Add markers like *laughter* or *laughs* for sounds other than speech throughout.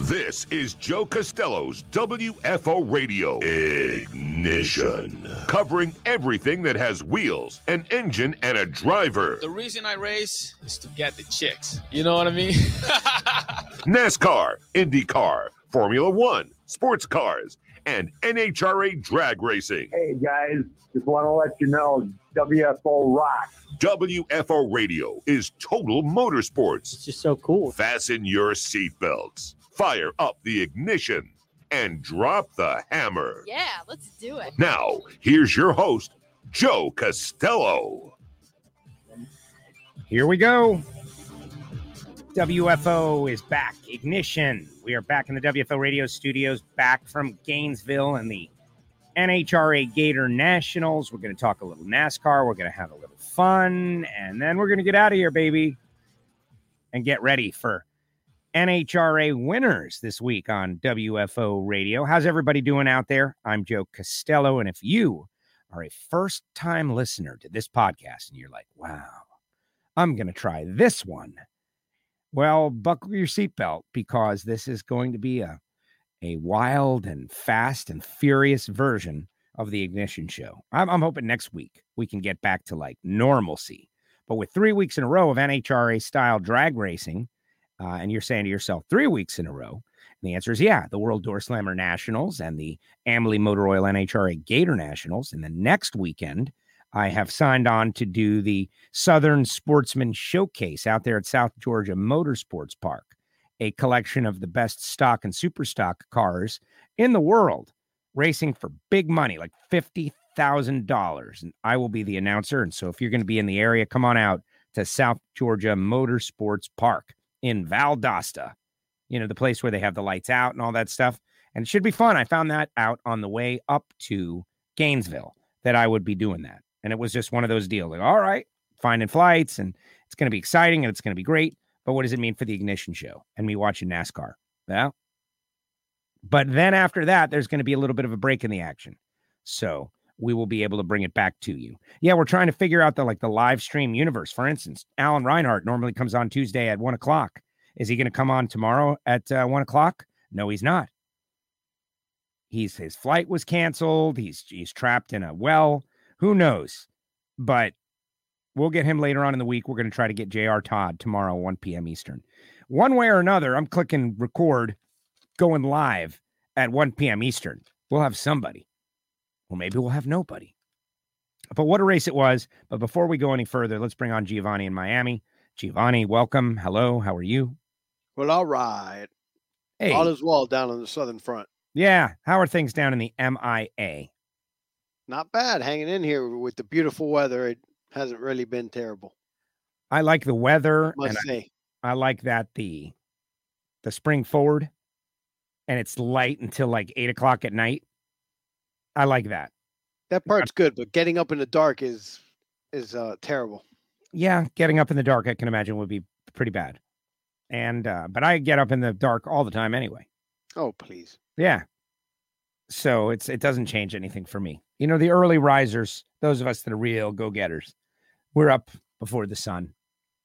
This is Joe Costello's WFO Radio Ignition, covering everything that has wheels, an engine, and a driver. The reason I race is to get the chicks. You know what I mean? *laughs* NASCAR, IndyCar, Formula One, sports cars, and NHRA drag racing. Hey guys, just want to let you know WFO rocks. WFO Radio is total motorsports. It's just so cool. Fasten your seatbelts, fire up the ignition, and drop the hammer. Yeah, let's do it. Now, here's your host, Joe Costello. Here we go. WFO is back. Ignition. We are back in the WFO radio studios, back from Gainesville and the NHRA Gator Nationals. We're going to talk a little NASCAR. We're going to have a little fun. And then we're going to get out of here, baby, and get ready for NHRA winners this week on WFO radio. How's everybody doing out there? I'm Joe Costello. And if you are a first time listener to this podcast and you're like, wow, I'm going to try this one. Well, buckle your seatbelt because this is going to be a, a wild and fast and furious version of the Ignition Show. I'm, I'm hoping next week we can get back to like normalcy. But with three weeks in a row of NHRA style drag racing, uh, and you're saying to yourself, three weeks in a row, and the answer is yeah, the World Door Slammer Nationals and the Amalie Motor Oil NHRA Gator Nationals. And the next weekend, I have signed on to do the Southern Sportsman Showcase out there at South Georgia Motorsports Park, a collection of the best stock and super stock cars in the world, racing for big money, like $50,000. And I will be the announcer. And so if you're going to be in the area, come on out to South Georgia Motorsports Park in Valdosta, you know, the place where they have the lights out and all that stuff. And it should be fun. I found that out on the way up to Gainesville that I would be doing that. And it was just one of those deals like, all right, finding flights and it's going to be exciting and it's going to be great. But what does it mean for the ignition show and me watching NASCAR? Well, but then after that, there's going to be a little bit of a break in the action. So we will be able to bring it back to you. Yeah, we're trying to figure out the like the live stream universe. For instance, Alan Reinhardt normally comes on Tuesday at one o'clock. Is he going to come on tomorrow at uh, one o'clock? No, he's not. He's his flight was canceled. He's he's trapped in a well. Who knows? But we'll get him later on in the week. We're going to try to get J.R. Todd tomorrow, 1 p.m. Eastern. One way or another, I'm clicking record, going live at 1 p.m. Eastern. We'll have somebody. Or maybe we'll have nobody. But what a race it was. But before we go any further, let's bring on Giovanni in Miami. Giovanni, welcome. Hello. How are you? Well, all right. Hey. All is well down on the southern front. Yeah. How are things down in the MIA? Not bad. Hanging in here with the beautiful weather. It hasn't really been terrible. I like the weather. Must and say. I, I like that the the spring forward and it's light until like eight o'clock at night. I like that. That part's good, but getting up in the dark is is uh terrible. Yeah, getting up in the dark, I can imagine would be pretty bad. And uh, but I get up in the dark all the time anyway. Oh, please. Yeah. So it's it doesn't change anything for me. You know, the early risers, those of us that are real go getters, we're up before the sun,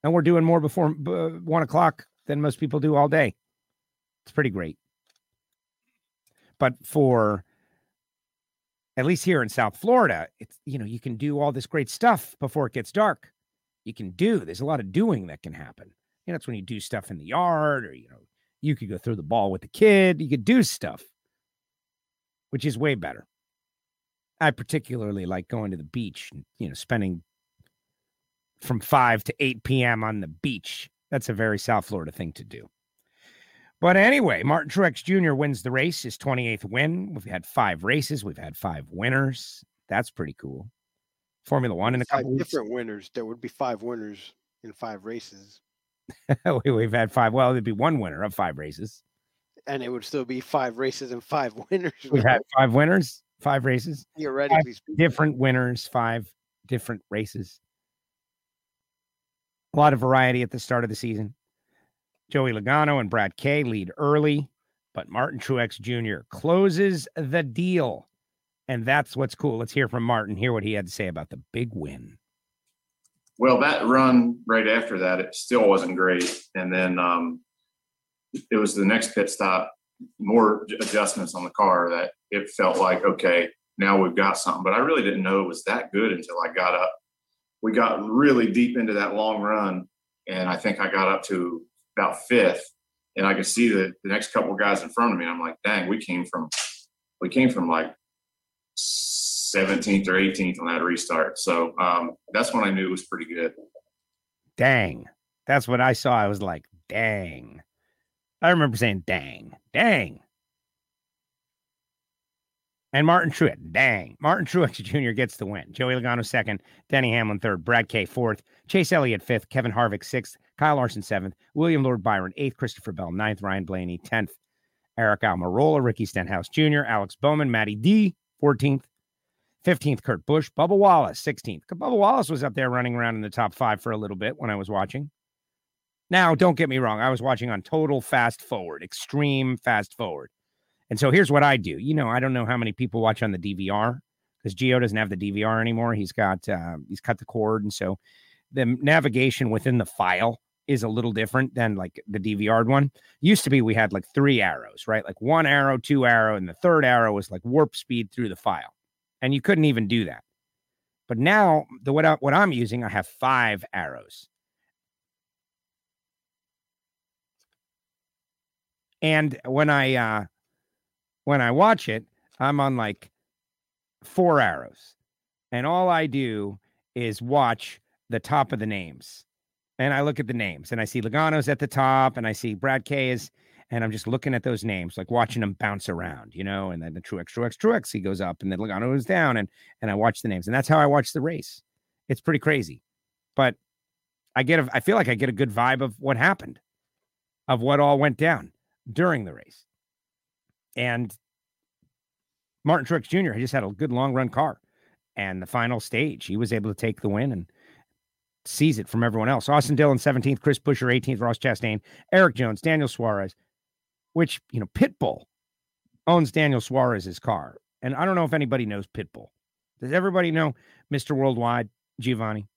and we're doing more before uh, one o'clock than most people do all day. It's pretty great. But for at least here in South Florida, it's you know you can do all this great stuff before it gets dark. You can do. There's a lot of doing that can happen. You know, that's when you do stuff in the yard, or you know, you could go throw the ball with the kid. You could do stuff, which is way better. I particularly like going to the beach. and, You know, spending from five to eight p.m. on the beach. That's a very South Florida thing to do. But anyway, Martin Truex Jr. wins the race, his 28th win. We've had five races, we've had five winners. That's pretty cool. Formula One in a Five couple weeks. different winners. There would be five winners in five races, *laughs* We- we've had five. Well, there'd be one winner of five races. and it would still be five races and five *laughs* winners. We've had five winners, five races, theoretically speaking. different winners, five different races. A lot of variety at the start of the season. Joey Logano and Brad Kay lead early, but Martin Truex Jr. closes the deal. And that's what's cool. Let's hear from Martin, hear what he had to say about the big win. Well, that run right after that, it still wasn't great. And then um, it was the next pit stop, more adjustments on the car that it felt like, okay, now we've got something. But I really didn't know it was that good until I got up. We got really deep into that long run, and I think I got up to about fifth, and I could see the, the next couple guys in front of me. I'm like, dang, we came from we came from like 17th or 18th on that restart. So um, that's when I knew it was pretty good. Dang. That's what I saw. I was like, dang. I remember saying, dang, dang. And Martin Truex, dang. Martin Truex *laughs* Jr. gets the win. Joey Logano second, Denny Hamlin third, Brad K fourth, Chase Elliott fifth, Kevin Harvick sixth, Kyle Larson seventh, William Lord Byron eighth, Christopher Bell ninth, Ryan Blaney tenth, Aric Almirola, Ricky Stenhouse Jr., Alex Bowman, Matty D 14th, 15th, Kurt Busch, Bubba Wallace 16th. Bubba Wallace was up there running around in the top five for a little bit when I was watching. Now, don't get me wrong. I was watching on total fast forward, extreme fast forward. And so here's what I do. You know, I don't know how many people watch on the DVR because Geo doesn't have the DVR anymore. He's got uh, he's cut the cord, and so the navigation within the file is a little different than like the DVR one. Used to be we had like three arrows, right? Like one arrow, two arrow, and the third arrow was like warp speed through the file, and you couldn't even do that. But now the what I, what I'm using, I have five arrows. And when I uh when I watch it, I'm on like four arrows. And all I do is watch the top of the names. And I look at the names and I see Logano's at the top and I see Brad K is, and I'm just looking at those names, like watching them bounce around, you know, and then the Truex, Truex, Truex, he goes up and then Logano goes down and and I watch the names. And that's how I watch the race. It's pretty crazy. But I get a I feel like I get a good vibe of what happened, of what all went down during the race. And Martin Truex Jr. He just had a good long run car. And the final stage, he was able to take the win and seize it from everyone else. Austin Dillon, 17th, Chris Buescher, 18th, Ross Chastain, Erik Jones, Daniel Suarez, which, you know, Pitbull owns Daniel Suarez's car. And I don't know if anybody knows Pitbull. Does everybody know Mr. Worldwide, Giovanni?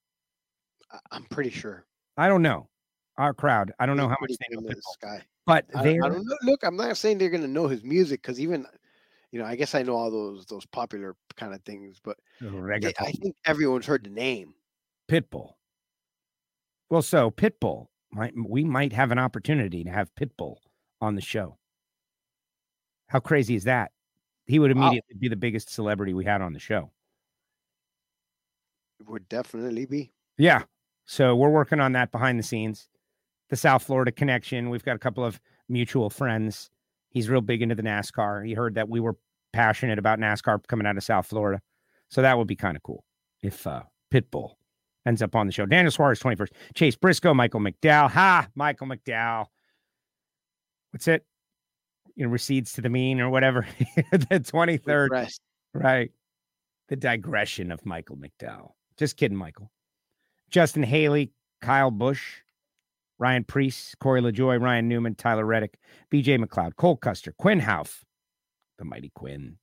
I'm pretty sure. I don't know. Our crowd, I don't know how much they know Pitbull. Guy. But I, I, don't know. Look, I'm not saying they're going to know his music because even you know, I guess I know all those those popular kind of things, but they, I think everyone's heard the name Pitbull. Well, so Pitbull might we might have an opportunity to have Pitbull on the show. How crazy is that? He would immediately wow. be the biggest celebrity we had on the show. It would definitely be. Yeah. So we're working on that behind the scenes. The South Florida connection. We've got a couple of mutual friends. He's real big into the NASCAR. He heard that we were passionate about NASCAR coming out of South Florida. So that would be kind of cool if uh, Pitbull ends up on the show. Daniel Suarez, 21st. Chase Briscoe, Michael McDowell. Ha, Michael McDowell. What's it? You know, recedes to the mean or whatever. *laughs* the 23rd. Regress. Right. The digression of Michael McDowell. Just kidding, Michael. Justin Haley, Kyle Busch, Ryan Preece, Corey LaJoie, Ryan Newman, Tyler Reddick, BJ McLeod, Cole Custer, Quinn Houff, the mighty Quinn,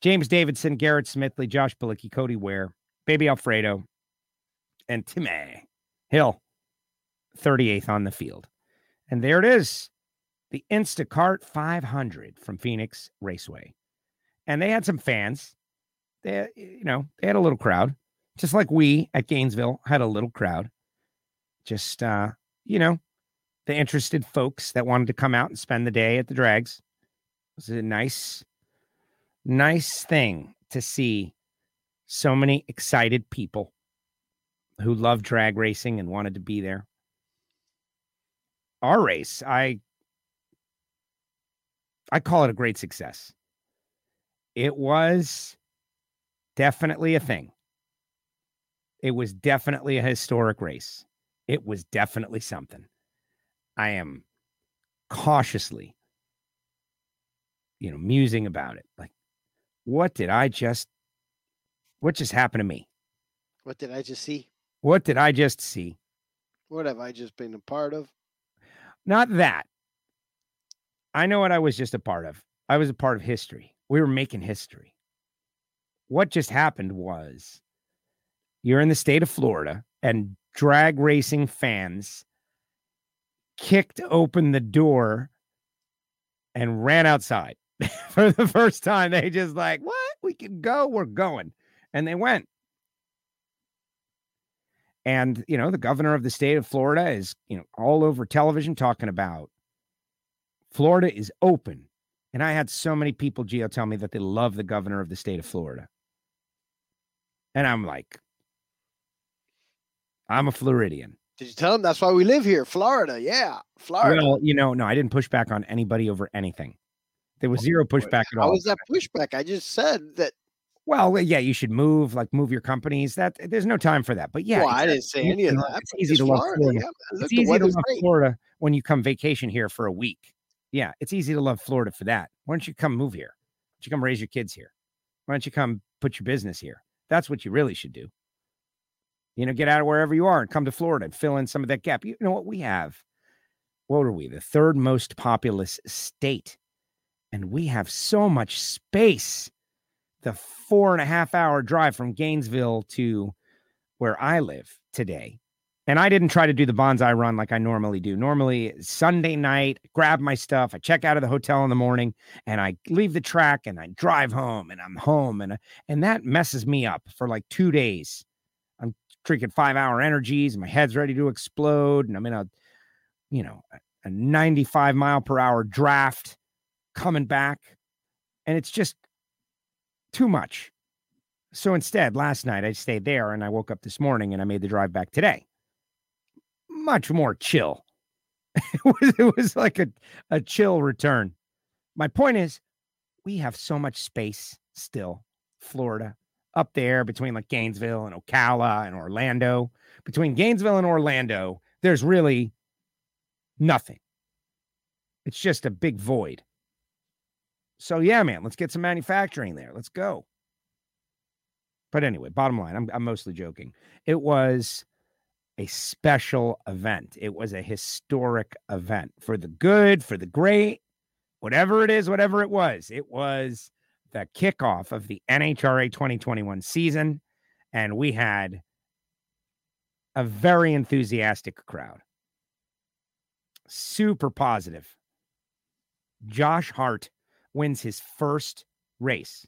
James Davison, Garrett Smithley, Josh Bilicki, Cody Ware, Baby Alfredo, and Timmy Hill, 38th on the field. And there it is, the Instacart 500 from Phoenix Raceway. And they had some fans. They, you know, they had a little crowd, just like we at Gainesville had a little crowd. Just, uh, you know, the interested folks that wanted to come out and spend the day at the drags. It was a nice, nice thing to see so many excited people who love drag racing and wanted to be there. Our race, I I call it a great success. It was definitely a thing. It was definitely a historic race. It was definitely something. I am cautiously, you know, musing about it. Like, what did I just, what just happened to me? What did I just see? What did I just see? What have I just been a part of? Not that. I know what I was just a part of. I was a part of history. We were making history. What just happened was you're in the state of Florida and drag racing fans kicked open the door and ran outside *laughs* for the first time. They just like, what? We can go. We're going. And they went. And, you know, the governor of the state of Florida is, you know, all over television talking about Florida is open. And I had so many people, Geo, tell me that they love the governor of the state of Florida. And I'm like, I'm a Floridian. Did you tell them that's why we live here, Florida? Yeah, Florida. Well, you know, no, I didn't push back on anybody over anything. There was zero pushback at all. How was that pushback? I just said that. Well, uh, yeah, you should move, like move your companies. That eh, there's no time for that. But yeah, well, I didn't say any of that. It's easy to love Florida. Yeah, it's easy to love great. Florida when you come vacation here for a week. Yeah, it's easy to love Florida for that. Why don't you come move here? Why don't you come raise your kids here? Why don't you come put your business here? That's what you really should do. You know, get out of wherever you are and come to Florida and fill in some of that gap. You know what we have? What are we? The third most populous state. And we have so much space. The four and a half hour drive from Gainesville to where I live today. And I didn't try to do the bonsai run like I normally do. Normally, Sunday night, grab my stuff, I check out of the hotel in the morning, and I leave the track and I drive home, and I'm home, and and that messes me up for like two days I'm drinking five hour energies my head's ready to explode and i'm in a you know a 95 mile per hour draft coming back and it's just too much so instead last night i stayed there and i woke up this morning and i made the drive back today much more chill *laughs* it was, it was like a, a chill return my point is we have so much space still florida up there between like Gainesville and Ocala and Orlando. Between Gainesville and Orlando, there's really nothing. It's just a big void. So yeah, man, let's get some manufacturing there. Let's go. But anyway, bottom line, I'm, I'm mostly joking. It was a special event. It was a historic event for the good, for the great, whatever it is, whatever it was. It was the kickoff of the NHRA 2021 season, and we had a very enthusiastic crowd. Super positive. Josh Hart wins his first race.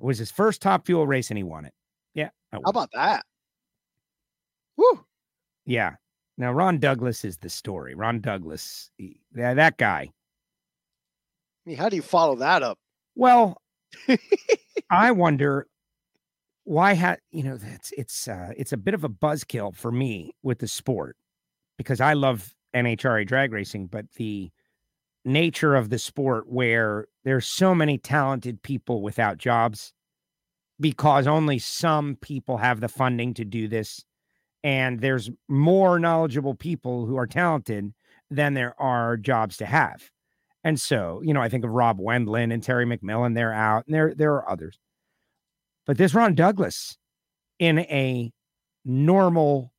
It was his first top fuel race, and he won it. Yeah. How about that? Woo. Yeah. Now, Ron Douglas is the story. Ron Douglas, he, yeah, that guy. I mean, how do you follow that up? Well, *laughs* I wonder why had you know it's it's uh, it's a bit of a buzzkill for me with the sport because I love NHRA drag racing, but the nature of the sport where there's so many talented people without jobs because only some people have the funding to do this and there's more knowledgeable people who are talented than there are jobs to have and so, you know, I think of Rob Wendland and Terry McMillen, they're out, and there, there are others. But this Ron Douglas in a normal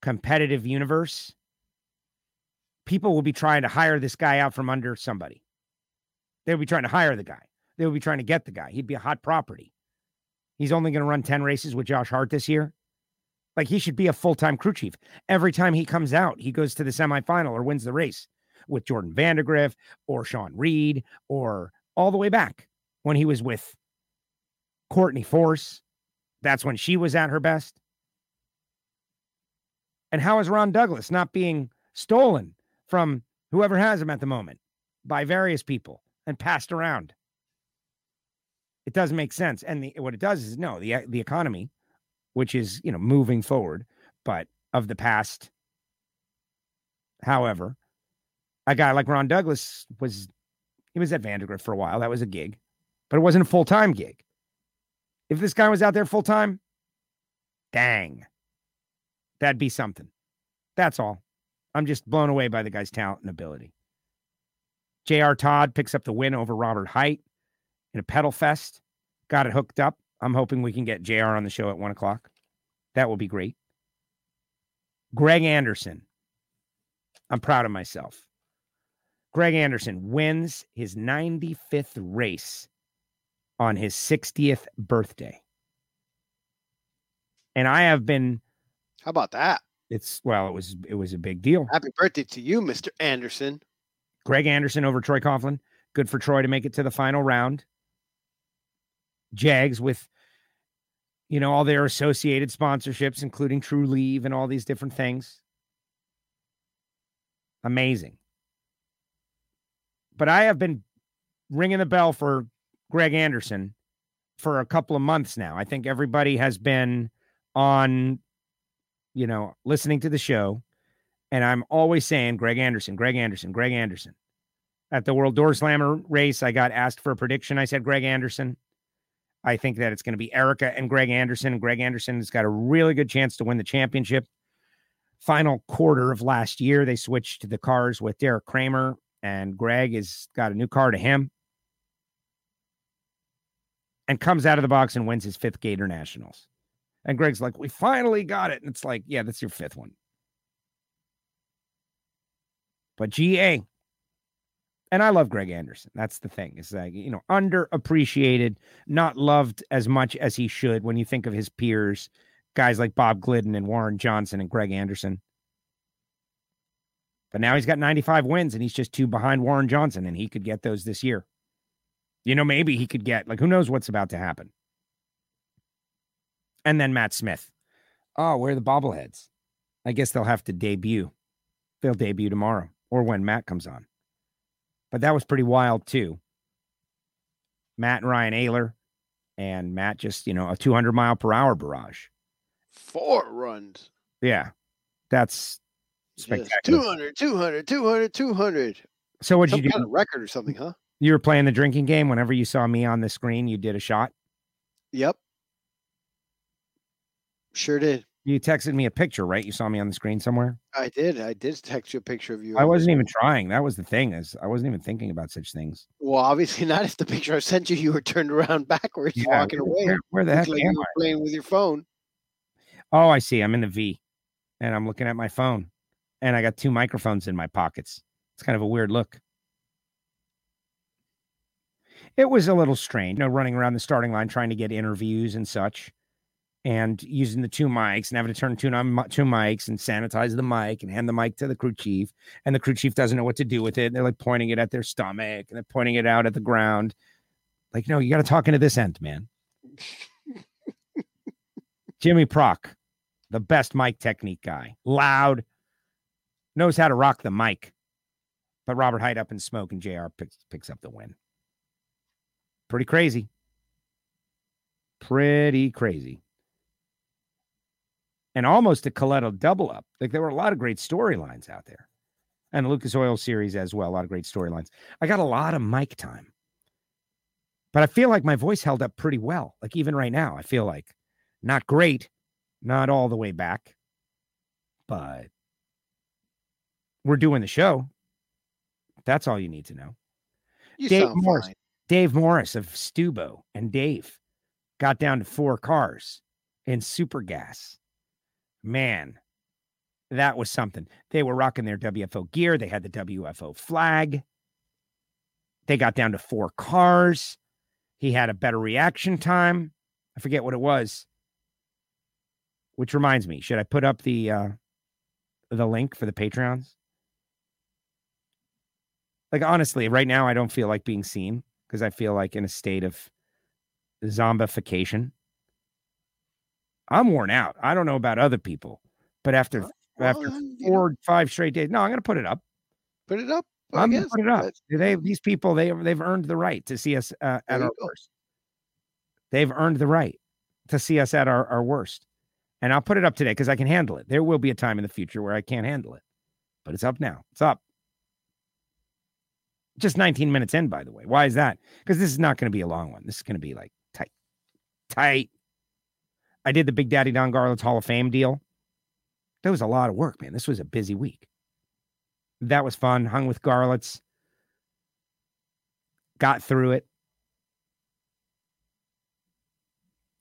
competitive universe, people will be trying to hire this guy out from under somebody. They'll be trying to hire the guy. They will be trying to get the guy. He'd be a hot property. He's only going to run 10 races with Josh Hart this year. Like he should be a full time crew chief. Every time he comes out, he goes to the semifinal or wins the race with Jordan Vandergriff or Shawn Reed or all the way back when he was with Courtney Force. That's when she was at her best. And how is Ron Douglas not being stolen from whoever has him at the moment by various people and passed around? It doesn't make sense. And the, what it does is no, the the economy, which is you know moving forward, but of the past, however, a guy like Ron Douglas was he was at Vandergriff for a while. That was a gig, but it wasn't a full time gig. If this guy was out there full time, dang, that'd be something. That's all. I'm just blown away by the guy's talent and ability. J.R. Todd picks up the win over Robert Hight in a pedal fest. Got it hooked up. I'm hoping we can get JR on the show at one o'clock. That will be great. Greg Anderson. I'm proud of myself. Greg Anderson wins his 95th race on his 60th birthday. And I have been How about that? It's well, it was it was a big deal. Happy birthday to you, Mr. Anderson. Greg Anderson over Troy Coughlin. Good for Troy to make it to the final round. JEGS with, you know, all their associated sponsorships, including True Leave and all these different things. Amazing. But I have been ringing the bell for Greg Anderson for a couple of months now. I think everybody has been on, you know, listening to the show. And I'm always saying Greg Anderson, Greg Anderson, Greg Anderson. At the World Door Slammer race, I got asked for a prediction. I said Greg Anderson. I think that it's going to be Erica and Greg Anderson. Greg Anderson has got a really good chance to win the championship. Final quarter of last year, they switched to the cars with Derek Kramer, and Greg has got a new car to him and comes out of the box and wins his fifth Gator Nationals. And Greg's like, We finally got it. And it's like, Yeah, that's your fifth one. But GA, and I love Greg Anderson. That's the thing. Is like, you know, underappreciated, not loved as much as he should when you think of his peers, guys like Bob Glidden and Warren Johnson and Greg Anderson. But now he's got 95 wins and he's just two behind Warren Johnson, and he could get those this year. You know, maybe he could get, like, who knows what's about to happen. And then Matt Smith. Oh, where are the bobbleheads? I guess they'll have to debut. They'll debut tomorrow or when Matt comes on. But that was pretty wild, too. Matt and Ryan Oehler, and Matt just, you know, a 200 mile per hour barrage. Four runs. Yeah. That's spectacular. 200, 200, 200, 200. So what'd Some you do? kind of record or something, huh? You were playing the drinking game. Whenever you saw me on the screen, you did a shot. Yep. Sure did. You texted me a picture, right? You saw me on the screen somewhere. I did. I did text you a picture of you. I wasn't even trying. That was the thing is I wasn't even thinking about such things. Well, obviously *laughs* not. If the picture I sent you, you were turned around *laughs* backwards, Yeah, walking where- away. Where, where the heck like am you were I? playing with your phone. Oh, I see. I'm in the V, and I'm looking at my phone, and I got two microphones in my pockets. It's kind of a weird look. It was a little strange, you know, running around the starting line trying to get interviews and such, and using the two mics and having to turn two, on, two mics and sanitize the mic and hand the mic to the crew chief, and the crew chief doesn't know what to do with it. They're like pointing it at their stomach and they're pointing it out at the ground. Like, no, you got to talk into this end, man. *laughs* Jimmy Prock, the best mic technique guy, loud, knows how to rock the mic. But Robert Hight up in smoke and JR picks, picks up the win. Pretty crazy. Pretty crazy. And almost a Kalitta double up. Like there were a lot of great storylines out there. And the Lucas Oil series as well. A lot of great storylines. I got a lot of mic time. But I feel like my voice held up pretty well. Like even right now, I feel like not great, not all the way back, but we're doing the show. That's all you need to know. You Dave Morris. fine. Dave Morris of Stubo and Dave got down to four cars in super gas. Man, that was something. They were rocking their WFO gear. They had the WFO flag. They got down to four cars. He had a better reaction time. I forget what it was. Which reminds me, should I put up the uh the link for the Patreons? Like honestly, right now I don't feel like being seen because I feel like in a state of zombification. I'm worn out. I don't know about other people, but after after Well, know, four five straight days, no, I'm gonna put it up. put it up. I'm gonna put it up. They these people they they've earned the right to see us uh, at our go. worst. They've earned the right to see us at our, our worst. And I'll put it up today because I can handle it. There will be a time in the future where I can't handle it, but it's up now. It's up. Just 19 minutes in, by the way. Why is that? Because this is not going to be a long one. This is going to be like tight, tight. I did the Big Daddy Don Garlits' Hall of Fame deal. That was a lot of work, man. This was a busy week. That was fun. Hung with Garlits. Got through it.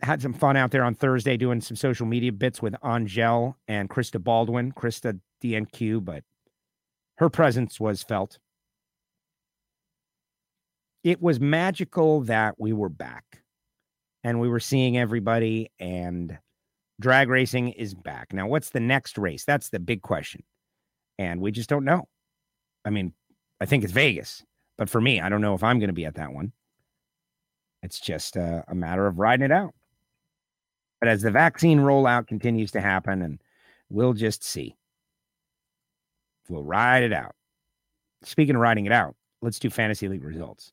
Had some fun out there on Thursday doing some social media bits with Angel and Krista Baldwin, Krista DNQ, but her presence was felt. It was magical that we were back and we were seeing everybody, and drag racing is back. Now, what's the next race? That's the big question. And we just don't know. I mean, I think it's Vegas. But for me, I don't know if I'm going to be at that one. It's just a, a matter of riding it out. But as the vaccine rollout continues to happen, and we'll just see, we'll ride it out. Speaking of riding it out, let's do fantasy league results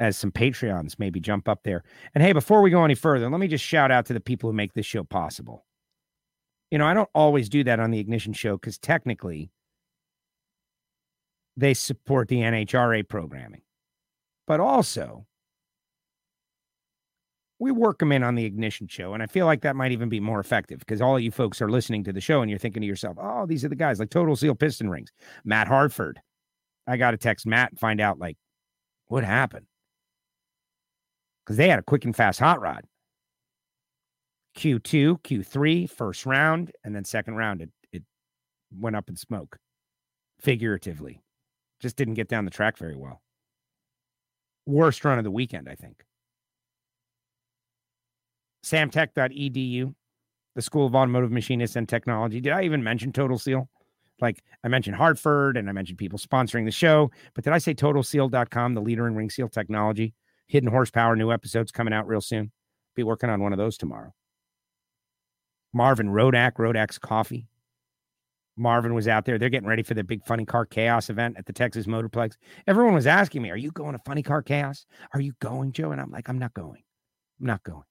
as some Patreons maybe jump up there. And hey, before we go any further, let me just shout out to the people who make this show possible. You know, I don't always do that on the Ignition show because technically they support the NHRA programming. But also, we work them in on the Ignition show. And I feel like that might even be more effective because all you folks are listening to the show and you're thinking to yourself, oh, these are the guys like Total Seal Piston Rings, Matt Hartford. I got to text Matt and find out, like, what happened because they had a quick and fast hot rod. Q2, Q3, first round, and then second round, it, it went up in smoke, figuratively. Just didn't get down the track very well. Worst run of the weekend, I think. Samtech.edu, the School of Automotive Machinists and Technology. Did I even mention Total Seal? Like I mentioned Hartford and I mentioned people sponsoring the show, but did I say TotalSeal.com, the leader in ring seal technology? Hidden Horsepower, new episodes coming out real soon. Be working on one of those tomorrow. Marvin Rodak, Rodak's Coffee. Marvin was out there. They're getting ready for the big Funny Car Chaos event at the Texas Motorplex. Everyone was asking me, Are you going to Funny Car Chaos? Are you going, Joe? And I'm like, I'm not going. I'm not going.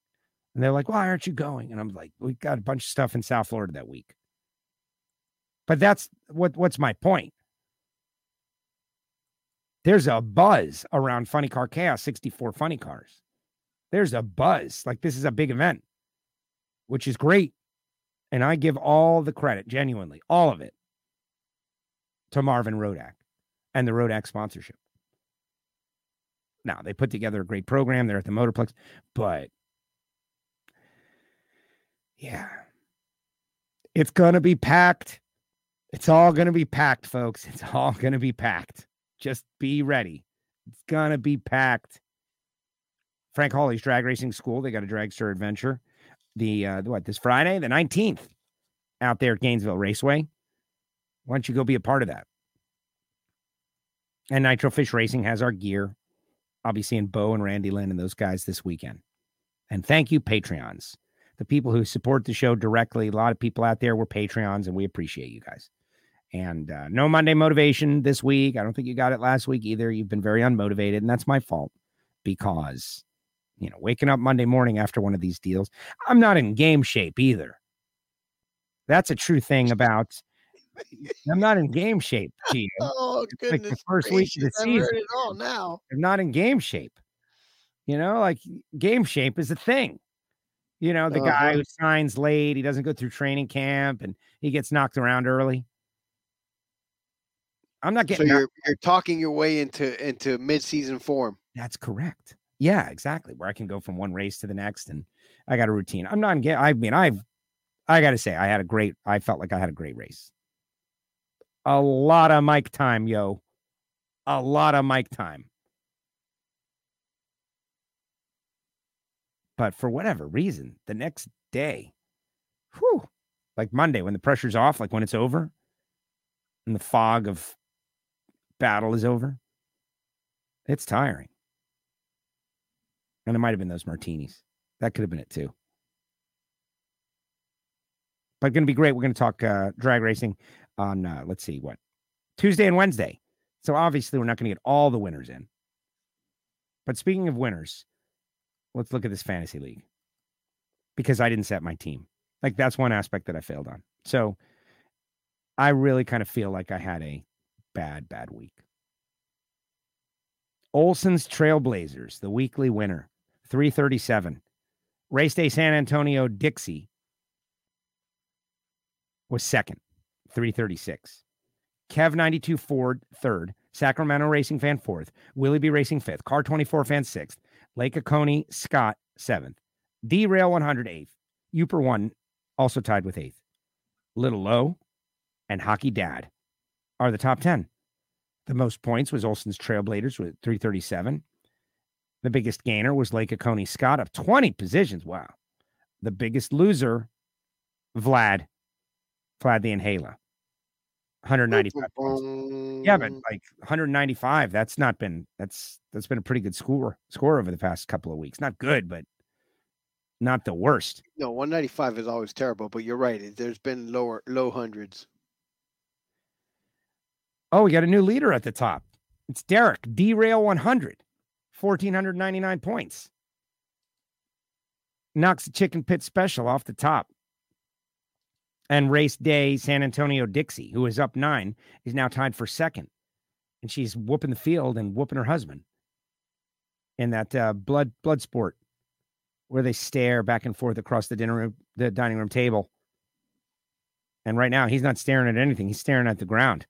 And they're like, Why aren't you going? And I'm like, We got a bunch of stuff in South Florida that week. But that's what what's my point there's a buzz around Funny Car Chaos 64 Funny Cars. There's a buzz. Like this is a big event, which is great. And I give all the credit, genuinely, all of it, to Marvin Rodak and the Rodak sponsorship. Now, they put together a great program. They're at the Motorplex, but yeah, it's going to be packed. It's all going to be packed, folks. It's all going to be packed. Just be ready. It's gonna be packed. Frank Hawley's drag racing school. They got a dragster adventure. The uh, what this Friday, the 19th, out there at Gainesville Raceway. Why don't you go be a part of that? And Nitro Fish Racing has our gear. I'll be seeing Bo and Randy Lynn and those guys this weekend. And thank you, Patreons, the people who support the show directly. A lot of people out there were Patreons, and we appreciate you guys. And uh, no Monday motivation this week. I don't think you got it last week either. You've been very unmotivated, and that's my fault because, you know, waking up Monday morning after one of these deals, I'm not in game shape either. That's a true thing *laughs* about. I'm not in game shape. *laughs* oh goodness! Like the first week of the season. it all now. I'm not in game shape. You know, like game shape is a thing. You know, the uh-huh. guy who signs late, he doesn't go through training camp, and he gets knocked around early. I'm not getting. So you're you're talking your way into into mid season form. That's correct. Yeah, exactly. Where I can go from one race to the next, and I got a routine. I'm not getting. I mean, I've. I got to say, I had a great. I felt like I had a great race. A lot of mic time, yo. A lot of mic time. But for whatever reason, the next day, whew, like Monday, when the pressure's off, like when it's over, in the fog of battle is over. It's tiring. And it might have been those martinis. That could have been it too. But going to be great. We're going to talk uh, drag racing on, uh, let's see, what? Tuesday and Wednesday. So obviously, we're not going to get all the winners in. But speaking of winners, let's look at this fantasy league because I didn't set my team. Like, that's one aspect that I failed on. So I really kind of feel like I had a bad, bad week. Olson's Trailblazers, the weekly winner, 337. Race Day San Antonio Dixie was second, 336. Kev 92 Ford, third. Sacramento Racing Fan, fourth. Willie B Racing, fifth. Car 24 Fan, sixth. Lake Oconee Scott, seventh. D Rail 100, eighth. Uper 1, also tied with eighth. Little Low and Hockey Dad are the top 10. The most points was Olson's Trailblazers with 337. The biggest gainer was Lake Oconee Scott of 20 positions. Wow. The biggest loser, Vlad, Vlad the Inhaler. 195 points. Yeah, but like 195, that's not been that's that's been a pretty good score score over the past couple of weeks. Not good, but not the worst. No, 195 is always terrible, but you're right. There's been lower low hundreds. Oh, we got a new leader at the top. It's Derek, derail 100, 1499 points. Knocks the chicken pit special off the top and race day San Antonio Dixie, who is up nine, is now tied for second. And she's whooping the field and whooping her husband in that uh, blood blood sport where they stare back and forth across the dinner room, the dining room table. And right now he's not staring at anything. He's staring at the ground.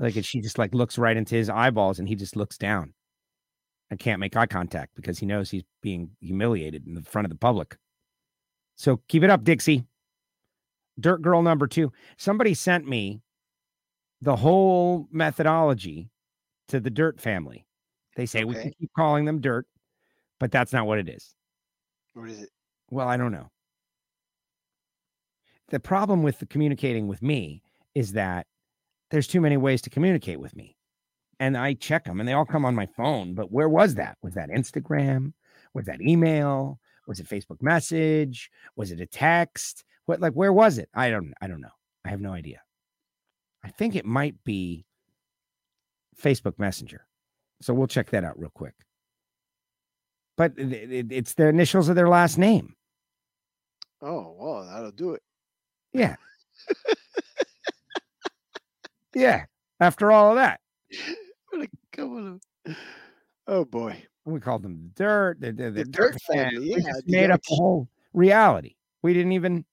Like she just like looks right into his eyeballs and he just looks down and can't make eye contact because he knows he's being humiliated in the front of the public. So keep it up, Dixie. Dirt Girl number two. Somebody sent me the whole methodology to the Dirt family. They say okay. we can keep calling them Dirt, but that's not what it is. What is it? Well, I don't know. The problem with the communicating with me is that there's too many ways to communicate with me. And I check them and they all come on my phone. But where was that? Was that Instagram? Was that email? Was it Facebook message? Was it a text? What like where was it? I don't I don't know. I have no idea. I think it might be Facebook Messenger. So we'll check that out real quick. But it, it, it's the initials of their last name. Oh, well, that'll do it. Yeah. *laughs* yeah. After all of that. *laughs* What a couple of Oh boy. We called them dirt. The, the, the, the dirt, *laughs* dirt family. Yeah, made up a whole reality. We didn't even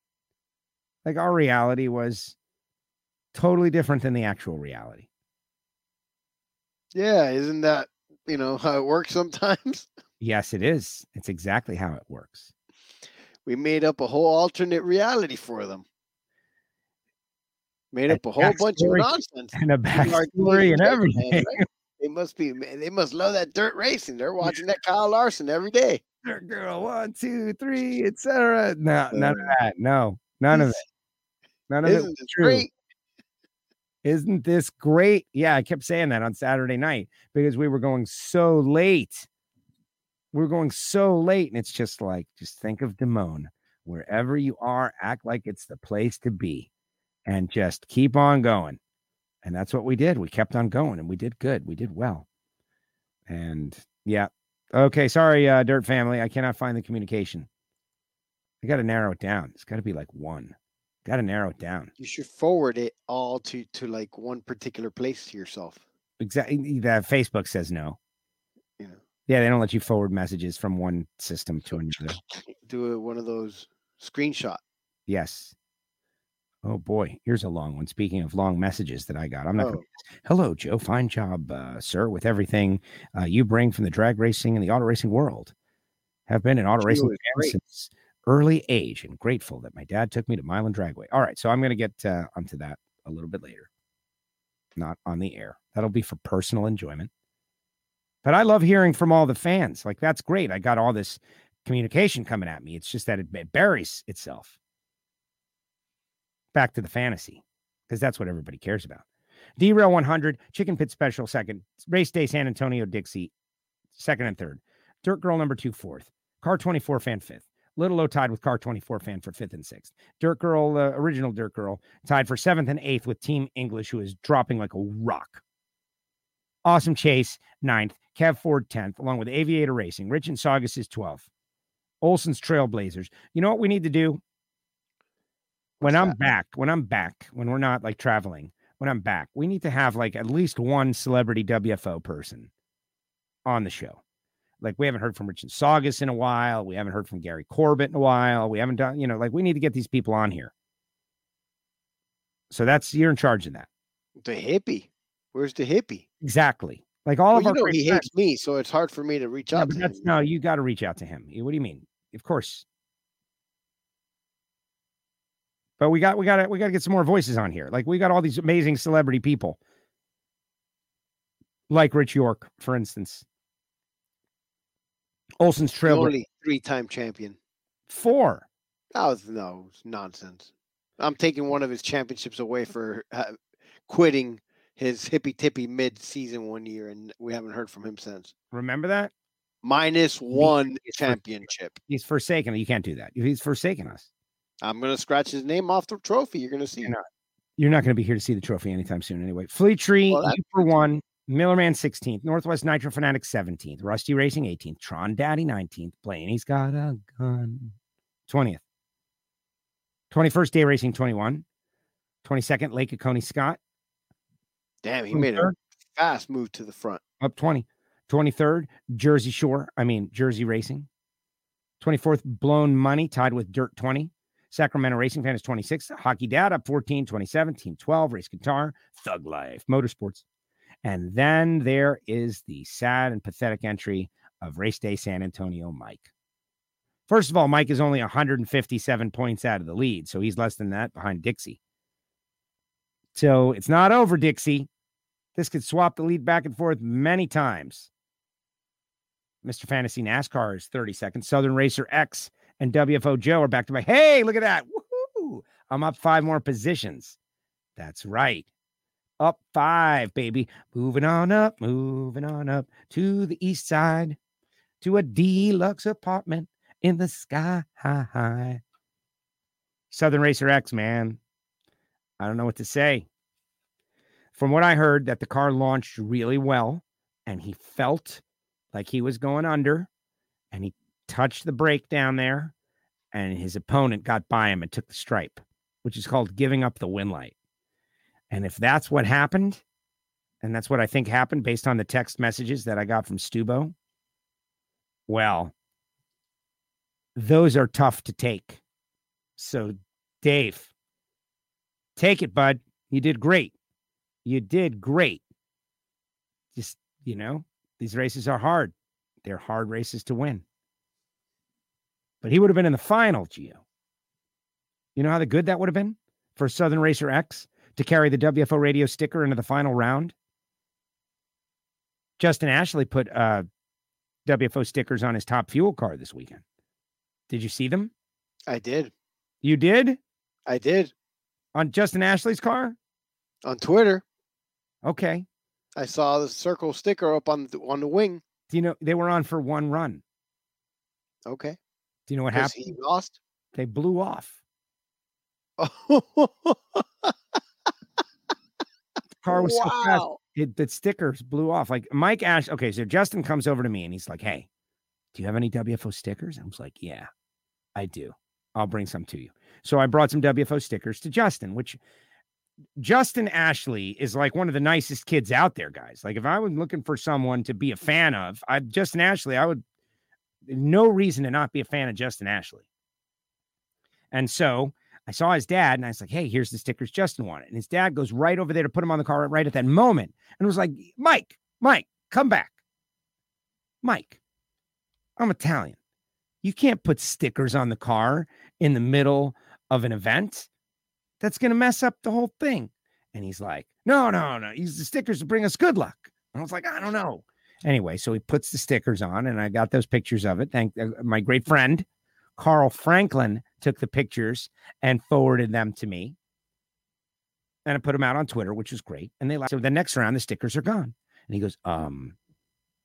like our reality was totally different than the actual reality. Yeah, isn't that you know how it works sometimes? *laughs* Yes, it is. It's exactly how it works. We made up a whole alternate reality for them. Made up a, whole bunch of nonsense and a *laughs* backstory and everything. Right? They must be. They must love that dirt racing. They're watching that Kyle Larson every day. Dirt girl, one, two, three, etc. No, none of uh, that. No, none of it. None of Isn't it true. Great? Isn't this great? Yeah, I kept saying that on Saturday night because we were going so late. We are going so late, and it's just like, just think of Damone. Wherever you are, act like it's the place to be and just keep on going. And that's what we did. We kept on going and we did good. We did well. And yeah. Okay. Sorry, uh, Dirt Family. I cannot find the communication. I got to narrow it down. It's got to be like one. Got to narrow it down. You should forward it all to to like one particular place to yourself. Exactly. That Facebook says no. You know. Yeah, they don't let you forward messages from one system to another. *laughs* Do one of those screenshot. Yes. Oh boy, here's a long one. Speaking of long messages that I got, I'm not. Oh. Gonna... Hello, Joe. Fine job, uh, sir, with everything uh, you bring from the drag racing and the auto racing world. Have been an auto racing fan since early age and grateful that my dad took me to Milan Dragway. All right, so I'm going to get uh, onto that a little bit later, not on the air. That'll be for personal enjoyment. But I love hearing from all the fans. Like, that's great. I got all this communication coming at me. It's just that it, it buries itself. Back to the fantasy, because that's what everybody cares about. Derail 100, Chicken Pit Special second, Race Day San Antonio Dixie second and third, Dirt Girl number two fourth, Car 24 fan fifth, Little O tied with Car 24 fan for fifth and sixth. Dirt Girl, uh, original Dirt Girl, tied for seventh and eighth with Team English, who is dropping like a rock. Awesome Chase, ninth. Kev Ford, 10th, along with Aviator Racing. Rich and Saugus is 12th. Olson's Trailblazers. You know what we need to do? When What's I'm that? back, when I'm back, when we're not like traveling, when I'm back, we need to have like at least one celebrity WFO person on the show like we haven't heard from Richard Saugus in a while. We haven't heard from Gary Corbett in a while. We haven't done, you know, like we need to get these people on here. So that's you're in charge of that. The hippie. Where's the hippie? Exactly. Like all well, of our he hates me, so it's hard for me to reach out to him. No, you got to reach out to him. What do you mean? Of course. But we got we got to we got to get some more voices on here. Like we got all these amazing celebrity people. Like Rich York, for instance. Olson's Trail. Only three-time champion. Four. That was no nonsense. I'm taking one of his championships away for uh, quitting his hippy tippy mid season one year, and we haven't heard from him since. Remember that? Minus one championship. He's forsaken. You can't do that. He's forsaken us. I'm gonna scratch his name off the trophy. You're gonna see. You're not. You're not going to be here to see the trophy anytime soon, anyway. Fleet Tree well, for one, Millerman 16th, Northwest Nitro Fanatic 17th, Rusty Racing 18th, Tron Daddy 19th, Blaney's got a gun 20th, 21st Day Racing 21, 22nd Lake of Coney Scott. Damn, he made a fast move to the front. Up 20. 23rd, Jersey Shore, I mean, Jersey Racing. 24th, Blown Money, tied with Dirt 20. Sacramento Racing Fan is 26. Hockey Dad up 14, 27, Team 12, Race Guitar, Thug Life, Motorsports. And then there is the sad and pathetic entry of Race Day San Antonio Mike. First of all, Mike is only 157 points out of the lead, so he's less than that behind Dixie. So it's not over, Dixie. This could swap the lead back and forth many times. Mr. Fantasy NASCAR is 30 seconds. Southern Racer X and WFO Joe are back to my Hey, look at that. Woo-hoo. I'm up five more positions. That's right. Up five, baby. Moving on up, moving on up to the east side to a deluxe apartment in the sky. Southern Racer X, man. I don't know what to say. From what I heard, that the car launched really well and he felt like he was going under and he touched the brake down there, and his opponent got by him and took the stripe, which is called giving up the win light. And if that's what happened, and that's what I think happened based on the text messages that I got from Stubo, well, those are tough to take. So, Dave, take it, bud. You did great. You did great. Just, you know, these races are hard. They're hard races to win but he would have been in the final, Geo. You know how the good that would have been for Southern Racer X to carry the WFO radio sticker into the final round? Justin Ashley put uh, WFO stickers on his top fuel car this weekend. Did you see them? I did. You did? I did. On Justin Ashley's car? On Twitter. Okay. I saw the circle sticker up on the, on the wing. Do you know they were on for one run? Okay. Do you know what happened? He lost. They blew off. the *laughs* car was wow. so fast. It, the stickers blew off. Like Mike Ash. Okay, so Justin comes over to me and he's like, "Hey, do you have any WFO stickers?" I was like, "Yeah, I do. I'll bring some to you." So I brought some WFO stickers to Justin, which Justin Ashley is like one of the nicest kids out there, guys. Like if I was looking for someone to be a fan of, I Justin Ashley, I would no reason to not be a fan of Justin Ashley. And so I saw his dad and I was like, hey, here's the stickers Justin wanted. And his dad goes right over there to put him on the car right at that moment and was like, Mike, Mike, come back. Mike, I'm Italian. You can't put stickers on the car in the middle of an event. That's going to mess up the whole thing. And he's like, no, no, no. Use the stickers to bring us good luck. And I was like, I don't know. Anyway, so he puts the stickers on, and I got those pictures of it. Thank uh, my great friend Carl Franklin took the pictures and forwarded them to me, and I put them out on Twitter, which was great. And they so the next round the stickers are gone, and he goes, "Um,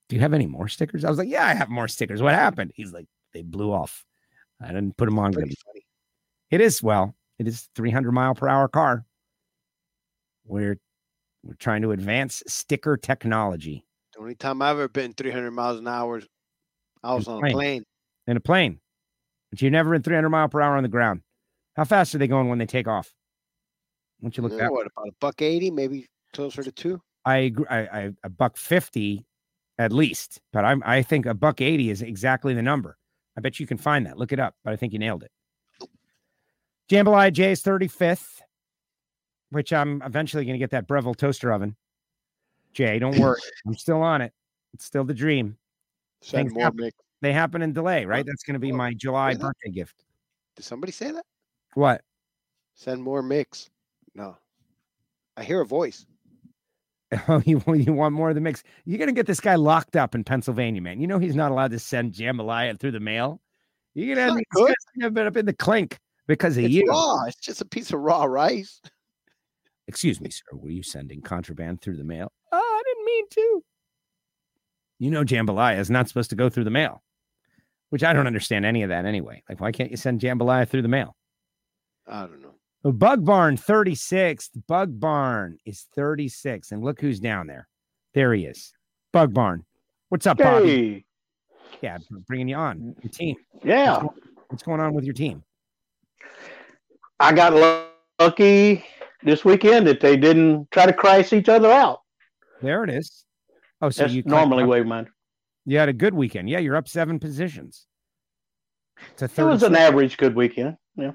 do you have any more stickers?" I was like, "Yeah, I have more stickers. What happened?" He's like, "They blew off. I didn't put them on." It is well, it is 300 mile per hour car. We're we're trying to advance sticker technology. Only time I've ever been 300 miles an hour, I was on a plane. In a plane. But you've never been 300 mile per hour on the ground. How fast are they going when they take off? Once you look uh, at what about a buck 80, maybe closer to two? I agree. I, I a buck 50 at least, but I'm I think a buck 80 is exactly the number. I bet you can find that. Look it up, but I think you nailed it. Jambalaya J is 35th, which I'm eventually going to get that Breville toaster oven. Jay. Don't worry. I'm still on it. It's still the dream. Send more happen. They happen in delay, right? That's going to be my July birthday gift. Did somebody say that? What? Send more mix. No. I hear a voice. *laughs* Oh, you, you want more of the mix? You're going to get this guy locked up in Pennsylvania, man. You know he's not allowed to send jambalaya through the mail. You're going to have been up in the clink because of it's you. Raw. It's just a piece of raw rice. Excuse me, sir. Were you sending contraband through the mail? Oh, mean to. You know, jambalaya is not supposed to go through the mail, which I don't understand any of that anyway. Like, why can't you send jambalaya through the mail? I don't know. Oh, Bug Barn 36. Bug Barn is 36. And look who's down there. There he is. Bug Barn. What's up, Bobby? Yeah, bringing you on. Your team. Yeah. What's, what's going on with your team? I got lucky this weekend that they didn't try to crash each other out. There it is. Oh, so That's you normally way mine. You had a good weekend. Yeah, you're up seven positions. It's it was an average good weekend. Yeah.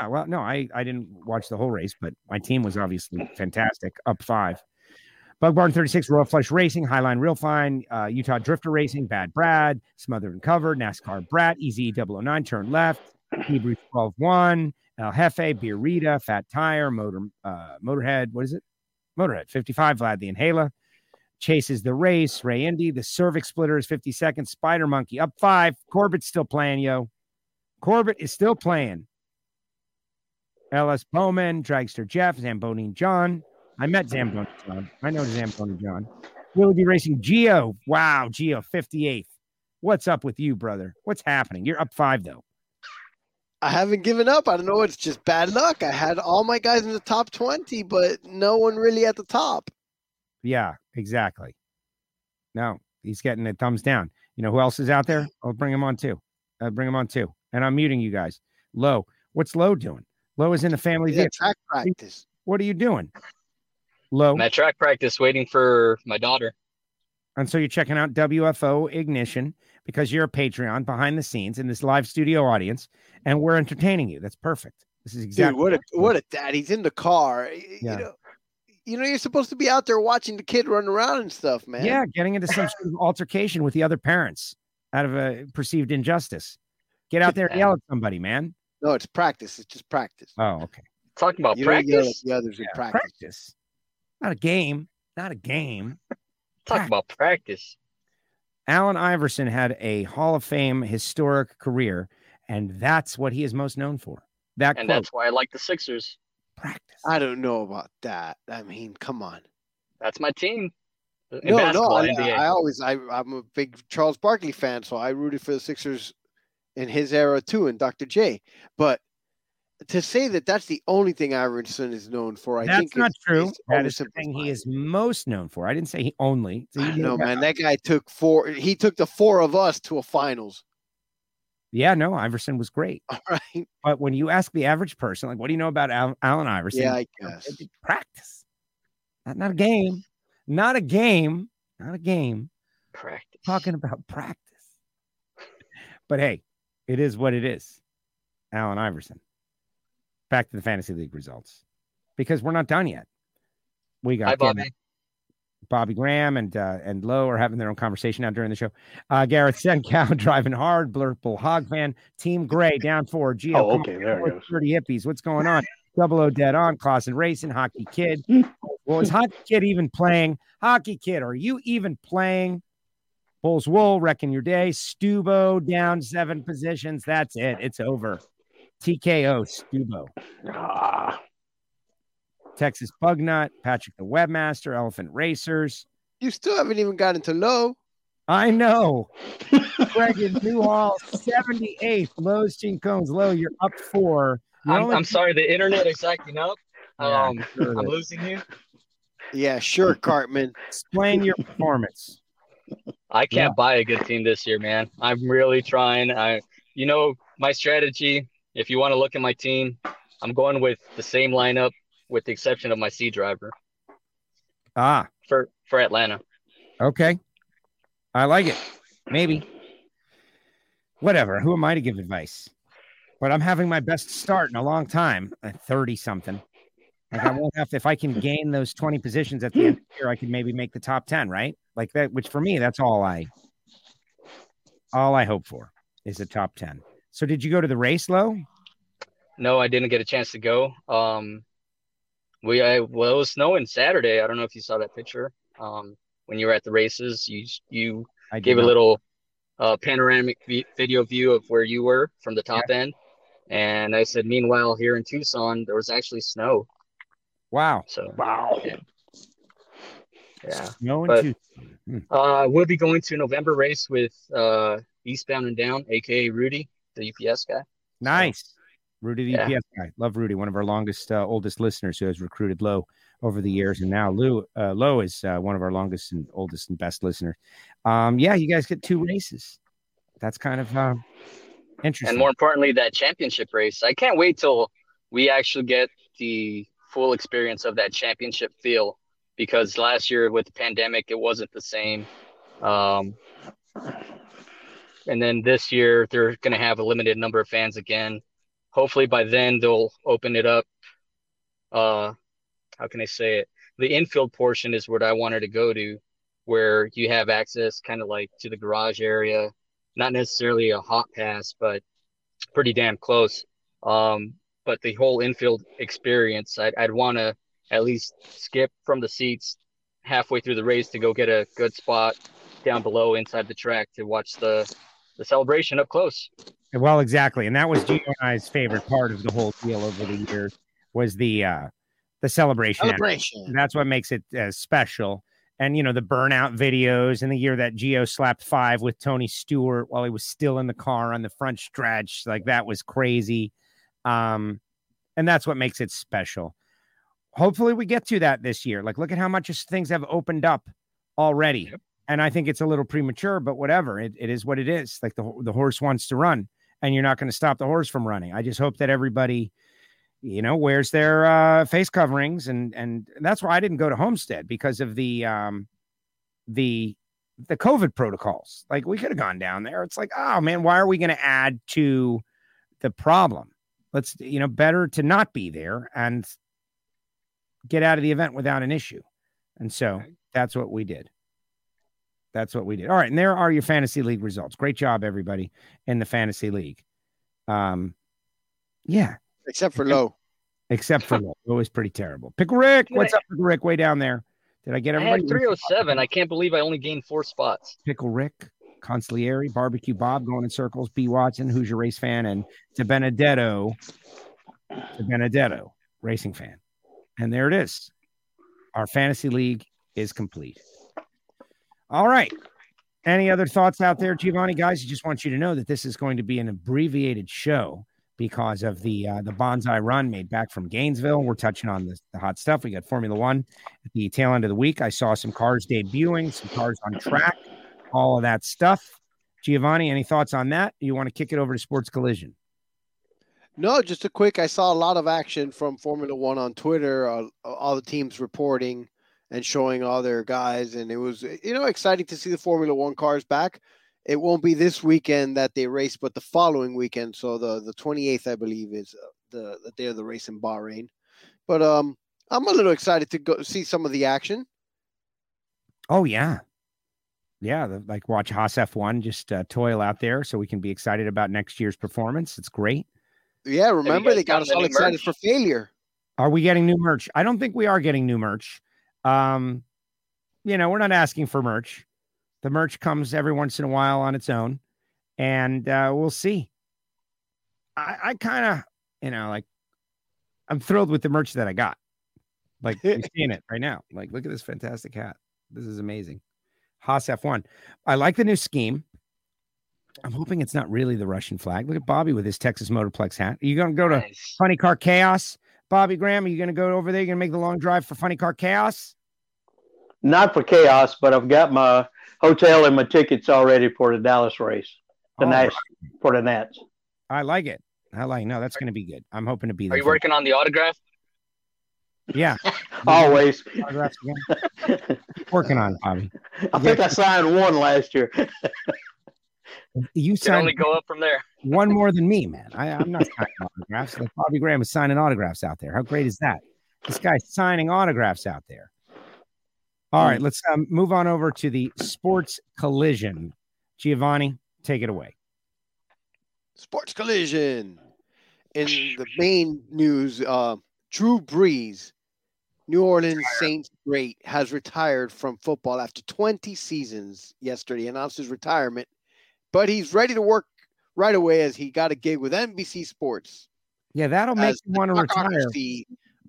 Yeah. Well, no, I, I didn't watch the whole race, but my team was obviously fantastic, up five. Bug Barn 36, Royal Flush Racing, Highline Real Fine, uh, Utah Drifter Racing, Bad Brad, Smothered and Covered, NASCAR Brat, Easy 009, Turn Left, Hebrew 12 1, El Jefe, Beer Rita, Fat Tire, Motor uh, Motorhead, what is it? Motorhead 55, Vlad the Inhaler, chases the race. Ray Indy, the cervix splitter is 50 seconds. Spider Monkey up five. Corbett's still playing, yo. Corbett is still playing. LS Bowman, Dragster Jeff, Zamboni John. I met Zamboni John. I know Zamboni John. Willoughby Racing Geo. Wow, Geo 58th. What's up with you, brother? What's happening? You're up five, though. I haven't given up. I don't know. It's just bad luck. I had all my guys in the top 20, but no one really at the top. Yeah, exactly. No, he's getting a thumbs down. You know who else is out there? I'll bring him on too. I'll bring him on too. And I'm muting you guys. Low. What's Low doing? Low is in the family yeah, track practice. What are you doing? Low. I'm at track practice waiting for my daughter. And so you're checking out WFO Ignition because you're a Patreon behind the scenes in this live studio audience, and we're entertaining you. That's perfect. This is exactly Dude, what a what a dad. He's in the car. Yeah. You know, you know, you're supposed to be out there watching the kid run around and stuff, man. Yeah, getting into some sort of altercation with the other parents out of a perceived injustice. Get out there and yell at somebody, man. No, it's practice. It's just practice. Oh, okay. Talking about you practice. the others yeah, in practice. practice. Not a game. Not a game. *laughs* Talk about practice. Allen Iverson had a Hall of Fame historic career, and that's what he is most known for. That and quote. that's why I like the Sixers. Practice. I don't know about that. I mean, come on. That's my team. no, no. I, I, always, I, I'm a big Charles Barkley fan, so I rooted for the Sixers in his era too, and Dr. J. But to say that that's the only thing Iverson is known for, I think that's think not true. That is the thing he is most known for. I didn't say he only. no, man, that guy took four. He took the four of us to a finals. Yeah, no, Iverson was great. All right. But when you ask the average person, like, what do you know about Al- Allen Iverson? Yeah, I guess. Practice. Not, not a game. Not a game. Not a game. Practice. Talking about practice. But hey, it is what it is. Allen Iverson. Back to the fantasy league results because we're not done yet. We got Hi, Bobby. Bobby Graham and uh, and Lowe are having their own conversation now during the show. Uh, Gareth Senkow *laughs* driving hard. Blurple Hog fan. Team Gray down four. Gio, oh, okay, there it goes. Thirty hippies. What's going on? *laughs* Double O dead on. Clausen racing. Hockey Kid. well, is Hockey Kid even playing? Hockey Kid, are you even playing? Bulls Wool wrecking your day. Stubo down seven positions. That's it. It's over. TKO Stubo. Ah. Texas Bugnut, Patrick the Webmaster, Elephant Racers. You still haven't even gotten to low. I know. Greg in Newhall, 78th. Lowe's Cones. Low, you're up 4 You're I'm, I'm sorry, the internet is acting up. Yeah, um, sure I'm losing you. Yeah, sure, Cartman. Explain your performance. I can't yeah. buy a good team this year, man. I'm really trying. I, you know, my strategy. If you want to look at my team, I'm going with the same lineup with the exception of my C driver. Ah, for for Atlanta. Okay, I like it. Maybe. Whatever. Who am I to give advice? But I'm having my best start in a long time. Thirty something. Like I won't have to. If I can gain those twenty positions at the end of the year, I can maybe make the top ten. Right? Like that. Which for me, that's all I. All I hope for is a top ten. So did you go to the race, low? No, I didn't get a chance to go. Um, we I, well, it was snowing Saturday. I don't know if you saw that picture. Um, when you were at the races, you you gave not. a little uh, panoramic v- video view of where you were from the top yeah. end, and I said, meanwhile, here in Tucson, there was actually snow. Wow. So wow. Yeah. yeah. No but, hmm. uh, we'll be going to November race with uh, Eastbound and Down, aka Rudy, the UPS guy. Nice. Rudy, the yeah. UPS guy. Love Rudy, one of our longest, uh, oldest listeners who has recruited Low over the years. And now Lou, uh, Low is uh, one of our longest and oldest and best listeners. Um, yeah, you guys get two races. That's kind of uh, interesting. And more importantly, that championship race. I can't wait till we actually get the full experience of that championship feel because last year with the pandemic, it wasn't the same. Um, and then this year, they're going to have a limited number of fans again. Hopefully, by then, they'll open it up. Uh, how can I say it? The infield portion is what I wanted to go to, where you have access kind of like to the garage area, not necessarily a hot pass, but pretty damn close. Um, but the whole infield experience, I'd, I'd want to at least skip from the seats halfway through the race to go get a good spot down below inside the track to watch the the celebration up close. Well, exactly, and that was Gio and I's favorite part of the whole deal over the years was the uh, the celebration. Celebration. That's what makes it uh, special. And you know the burnout videos in the year that Gio slapped five with Tony Stewart while he was still in the car on the front stretch, like that was crazy. Um, and that's what makes it special. Hopefully, we get to that this year. Like, look at how much things have opened up already. Yep. And I think it's a little premature, but whatever. It, it is what it is. Like the the horse wants to run, and you're not going to stop the horse from running. I just hope that everybody, you know, wears their uh, face coverings, and and that's why I didn't go to Homestead because of the um, the the COVID protocols. Like we could have gone down there. It's like, oh man, why are we going to add to the problem? let's you know better to not be there and get out of the event without an issue and so that's what we did that's what we did. All right and there are your fantasy league results. Great job everybody in the fantasy league. Um yeah. Except for low except for low it was pretty terrible. Pickle rick. What's up pickle rick? Way down there. Did i get everybody? I had 307 i can't believe i only gained four spots. Pickle rick Consigliere, Barbecue Bob going in circles, B. Watson, who's your race fan, and to Benedetto, to Benedetto, racing fan. And there it is. Our fantasy league is complete. All right. Any other thoughts out there, Giovanni? Guys, I just want you to know that this is going to be an abbreviated show because of the uh, the bonsai run made back from Gainesville. We're touching on the, the hot stuff. We got Formula One at the tail end of the week. I saw some cars debuting, some cars on track all of that stuff. Giovanni, any thoughts on that? You want to kick it over to Sports Collision? No, just a quick. I saw a lot of action from Formula One on Twitter. Uh, all the teams reporting and showing all their guys, and it was you know exciting to see the Formula One cars back. It won't be this weekend that they race, but the following weekend. So the the 28th, I believe, is uh, the the day of the race in Bahrain. But um, I'm a little excited to go see some of the action. Oh yeah, yeah, the, like watch Haas F1 just uh, toil out there so we can be excited about next year's performance. It's great. Yeah, remember they got us all excited merch? for failure. Are we getting new merch? I don't think we are getting new merch. Um, you know, we're not asking for merch. The merch comes every once in a while on its own, and uh, we'll see. I, I kind of, you know, like I'm thrilled with the merch that I got. Like *laughs* you're seeing it right now. Like, look at this fantastic hat. This is amazing. Haas F1. I like the new scheme. I'm hoping it's not really the Russian flag. Look at Bobby with his Texas Motorplex hat. Are you going to go to nice. Funny Car Chaos? Bobby Graham, are you going to go over there? You're going to make the long drive for Funny Car Chaos? Not for Chaos, but I've got my hotel and my tickets already for the Dallas race, the Nats, right. for the Nats. I like it. I like. No, that's going to be good. I'm hoping to be there. Are you working on the autograph? Yeah. *laughs* Always. Working on it, Bobby. I think I signed one last year. *laughs* you can only go up from there. *laughs* One more than me, man. I, am not signing *laughs* autographs. Like Bobby Graham is signing autographs out there. How great is that? This guy's signing autographs out there. All right, let's um, move on over to the sports collision. Giovanni, take it away. Sports collision. In the main news, uh, Drew Brees New Orleans Saints great has retired from football after 20 seasons yesterday, announced his retirement, but he's ready to work right away as he got a gig with NBC Sports. Yeah, that'll make you want to retire.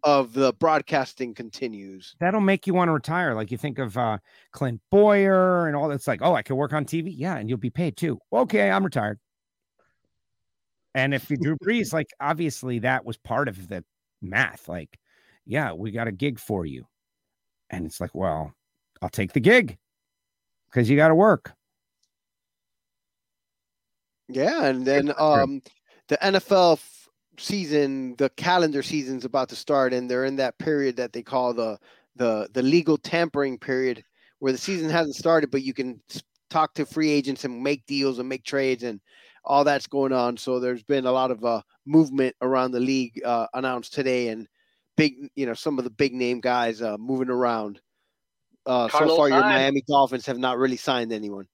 of the broadcasting continues. That'll make you want to retire. Like you think of uh, Clint Bowyer and all that's like, oh, I could work on TV. Yeah, and you'll be paid too. Okay, I'm retired. And if you Drew Brees, like obviously that was part of the math. Like, yeah, we got a gig for you. And it's like, well, I'll take the gig because you got to work. Yeah, and then um, the NFL f- season, the calendar season's about to start, and they're in that period that they call the the the legal tampering period, where the season hasn't started, but you can talk to free agents and make deals and make trades, and all that's going on. So there's been a lot of uh, movement around the league uh, announced today, and big, you know, some of the big name guys uh, moving around. Uh, so far, your Miami Dolphins have not really signed anyone.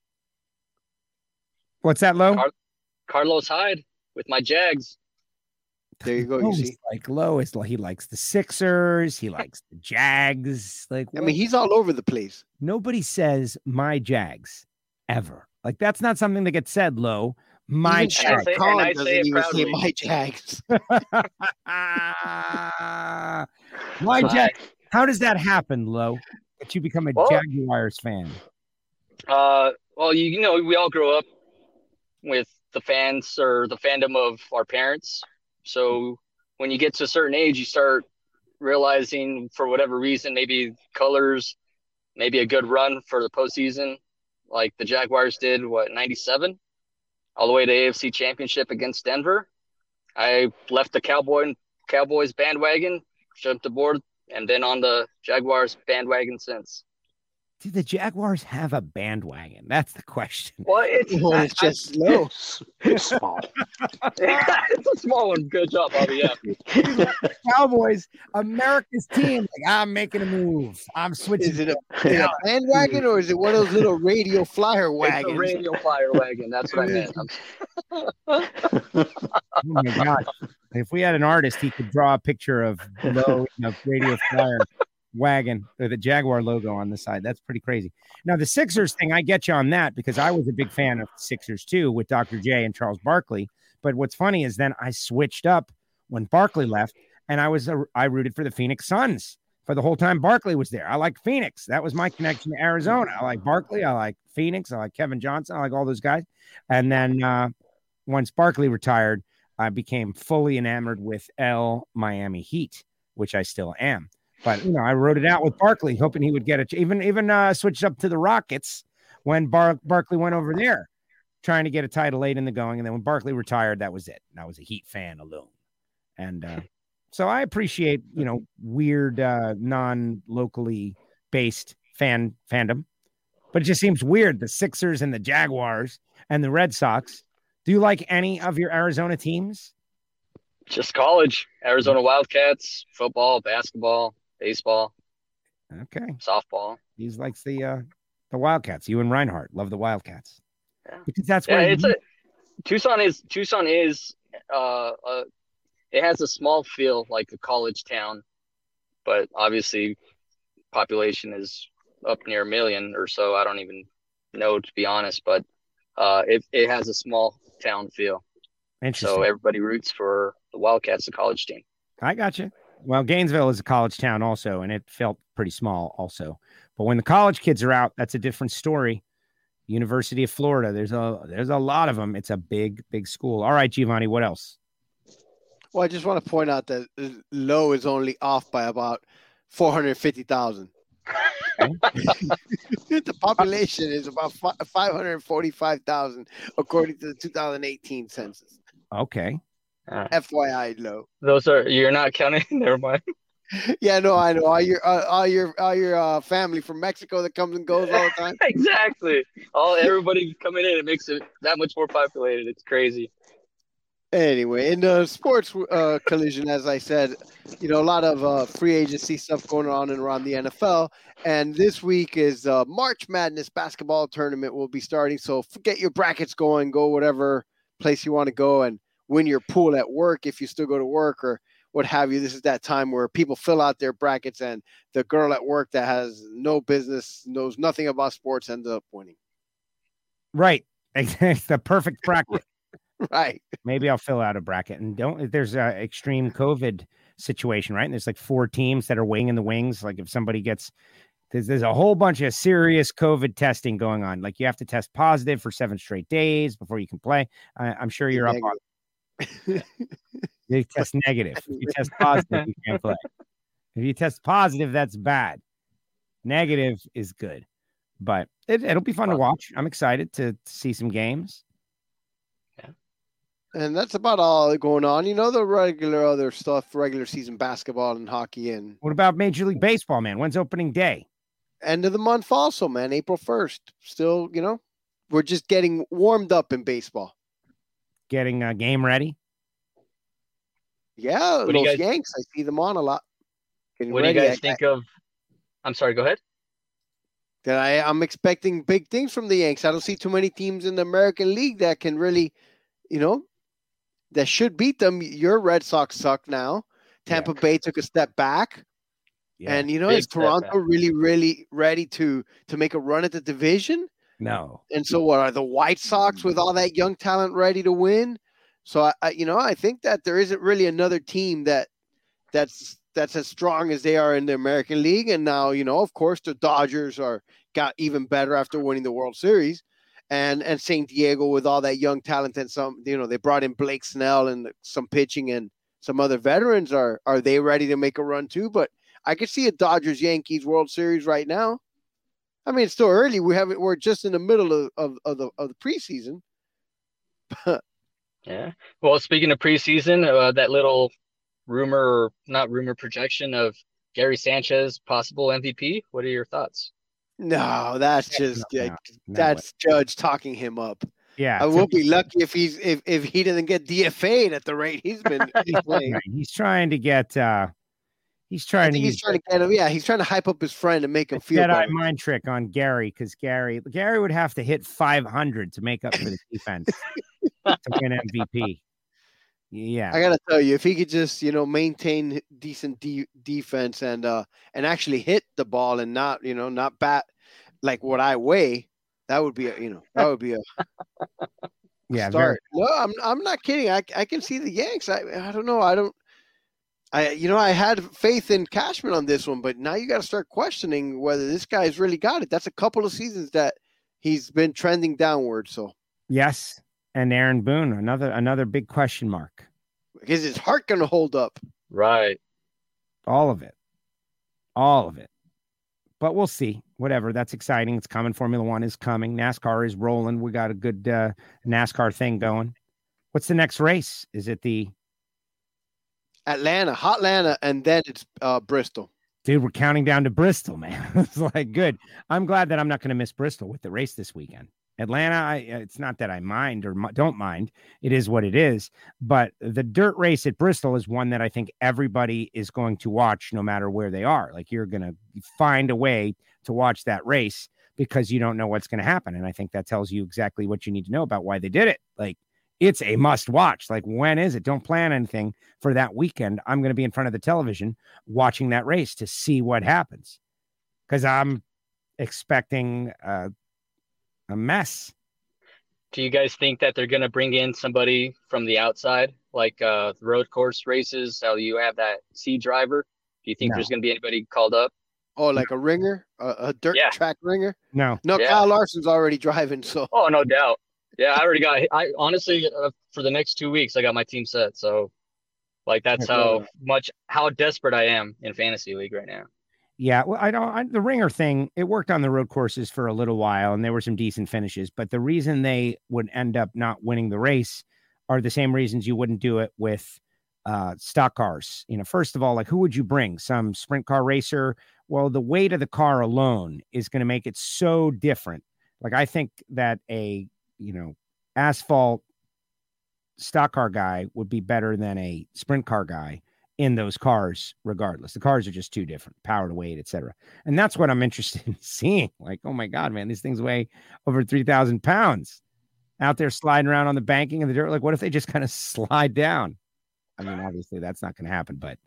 What's that, Low? Car- Carlos Hyde with my Jags. There you go. You see, like Low is he likes the Sixers. He likes the Jags. Like I mean, he's all over the place. Nobody says my Jags ever. Like that's not something that gets said. Low. My Jags. Khan doesn't even say my Jags. *laughs* *laughs* my Jags. How does that happen, Low? That you become a well, Jaguars fan? Uh, well, you, you know, we all grow up with the fans or the fandom of our parents. So when you get to a certain age, you start realizing for whatever reason, maybe colors, maybe a good run for the postseason, like the Jaguars did, what, 97? All the way to AFC championship against Denver. I left the Cowboy Cowboys bandwagon, jumped aboard, and been on the Jaguars bandwagon since. Do the Jaguars have a bandwagon? That's the question. Well, it's, well, it's just low. *laughs* It's small. *laughs* it's a small one. Good job, Bobby. Yeah. *laughs* Cowboys, America's team. Like, I'm making a move. I'm switching. Is it a, is it a bandwagon or is it one of those little radio flyer wagons? It's a radio flyer wagon. That's what I meant. oh my god! If we had an artist, he could draw a picture of low in a radio flyer wagon or the Jaguar logo on the side. That's pretty crazy. Now the Sixers thing, I get you on that because I was a big fan of Sixers too with Dr. J and Charles Barkley. But what's funny is then I switched up when Barkley left, and I was a, I rooted for the Phoenix Suns for the whole time Barkley was there. I like Phoenix. That was my connection to Arizona. I like Barkley. I like Phoenix. I like Kevin Johnson. I like all those guys. And then uh, once Barkley retired, I became fully enamored with L Miami Heat, which I still am. But you know, I wrote it out with Barkley, hoping he would get it. Even even uh, switched up to the Rockets when Bar- Barkley went over there, trying to get a title late in the going. And then when Barkley retired, that was it. And I was a Heat fan alone. And uh, so I appreciate you know weird uh, non locally based fan fandom, but it just seems weird. The Sixers and the Jaguars and the Red Sox. Do you like any of your Arizona teams? Just college, Arizona Wildcats, football, basketball, baseball. Okay. Softball. He likes the uh the Wildcats. You and Reinhardt love the Wildcats. Yeah. Because that's yeah, where it's you... a Tucson is Tucson is uh, uh it has a small feel like a college town, but obviously population is up near a million or so. I don't even know to be honest, but uh it, it has a small town feel. Interesting. So everybody roots for the Wildcats, the college team. I got you. Well, Gainesville is a college town also, and it felt pretty small also. But when the college kids are out, that's a different story. University of Florida, there's a there's a lot of them. It's a big big school. All right, Giovanni, what else? Well, I just want to point out that Low is only off by about four hundred fifty thousand. *laughs* the population is about five hundred forty-five thousand, according to the 2018 census. Okay. Uh, FYI, low. Those are you're not counting. *laughs* Never mind. Yeah, no, I know all your uh, all your all your uh, family from Mexico that comes and goes all the time. *laughs* exactly. All everybody coming in, it makes it that much more populated. It's crazy. Anyway, in the sports uh, collision, as I said, you know, a lot of uh, free agency stuff going on and around the NFL. And this week is uh, March Madness basketball tournament will be starting. So get your brackets going, go whatever place you want to go, and win your pool at work if you still go to work or what have you. This is that time where people fill out their brackets and the girl at work that has no business, knows nothing about sports, ends up winning. Right. *laughs* the perfect *laughs* bracket. right. Maybe I'll fill out a bracket and don't. There's uh, extreme COVID situation, right? And there's like four teams that are waiting in the wings. Like if somebody gets there's, there's a whole bunch of serious COVID testing going on. Like you have to test positive for seven straight days before you can play. I, am sure you're up on. *laughs* they test negative. If you test positive, you can't play. If you test positive, that's bad. Negative is good, but it, will be fun to watch. I'm excited to, to see some games. Yeah. And that's about all going on. You know, the regular other stuff, regular season basketball and hockey. And what about Major League Baseball, man? When's opening day? End of the month, also, man. April 1st. Still, you know, we're just getting warmed up in baseball. Getting a game ready. Yeah, what those guys, Yanks. I see them on a lot. Getting what ready. do you guys I, think I, of? I'm sorry. Go ahead. That I I'm expecting big things from the Yanks. I don't see too many teams in the American League that can really, you know, that should beat them. Your Red Sox suck now. Tampa yeah. Bay took a step back. Yeah, and you know, is Toronto really, really ready to to make a run at the division? No. And so, what are the White Sox with all that young talent ready to win? So, I, I, you know, I think that there isn't really another team that that's that's as strong as they are in the American League. And now, you know, of course, the Dodgers are got even better after winning the World Series and and San Diego with all that young talent and some you know they brought in Blake Snell and some pitching and some other veterans are are they ready to make a run too? But I could see a Dodgers Yankees World Series right now. I mean, it's still early. We haven't. We're just in the middle of, of, of the of the preseason. *laughs* yeah. Well, speaking of preseason, uh, that little rumor, not rumor, projection of Gary Sanchez possible MVP. What are your thoughts? No, that's just no, no, that's no Judge talking him up. Yeah, I will be lucky if he's if, if he doesn't get DFA'd at the rate he's been he's *laughs* playing. he's trying to get uh he's trying to he's trying to get him yeah he's trying to hype up his friend and make him feel Jedi mind trick on Gary because Gary Gary would have to hit 500 to make up for the defense to win MVP. Yeah, I gotta tell you, if he could just you know maintain decent de- defense and uh and actually hit the ball and not you know not bat like what I weigh, that would be a you know that would be a *laughs* yeah start. Very- no, I'm I'm not kidding. I I can see the Yanks. I I don't know. I don't. I you know I had faith in Cashman on this one, but now you got to start questioning whether this guy's really got it. That's a couple of seasons that he's been trending downward. So yes, and Aaron Boone, another another big question mark. Is his heart going to hold up? Right. All of it. All of it. But we'll see. Whatever. That's exciting. It's coming. Formula One is coming. NASCAR is rolling. We got a good uh, NASCAR thing going. What's the next race? Is it the Atlanta, Hot Atlanta, and then it's uh, Bristol. Dude, we're counting down to Bristol, man. *laughs* it's like good. I'm glad that I'm not going to miss Bristol with the race this weekend. Atlanta, I, it's not that I mind or don't mind. It is what it is. But the dirt race at Bristol is one that I think everybody is going to watch no matter where they are. Like you're going to find a way to watch that race because you don't know what's going to happen. And I think that tells you exactly what you need to know about why they did it. Like it's a must watch. Like when is it? Don't plan anything for that weekend. I'm going to be in front of the television watching that race to see what happens because I'm expecting uh, a mess. Do you guys think that they're going to bring in somebody from the outside, like uh, road course races? How you have that C driver? Do you think no. there's going to be anybody called up? Oh, like a ringer, a, a dirt yeah. track ringer? No, no. Yeah. Kyle Larson's already driving, so. Oh, no doubt. Yeah, I already got. I honestly, uh, for the next two weeks, I got my team set. So, like, that's how much how desperate I am in fantasy league right now. Yeah, well, I don't. I, the ringer thing, it worked on the road courses for a little while, and there were some decent finishes. But the reason they would end up not winning the race are the same reasons you wouldn't do it with uh, stock cars. You know, first of all, like who would you bring? Some sprint car racer? Well, the weight of the car alone is going to make it so different. Like I think that a you know asphalt stock car guy would be better than a sprint car guy in those cars regardless. The cars are just too different power to weight etc and that's what i'm *laughs* interested in seeing. Like oh my god man these things weigh over 3000 pounds out there sliding around on the banking and the dirt. Like what if they just kind of slide down? I mean obviously that's not going to happen but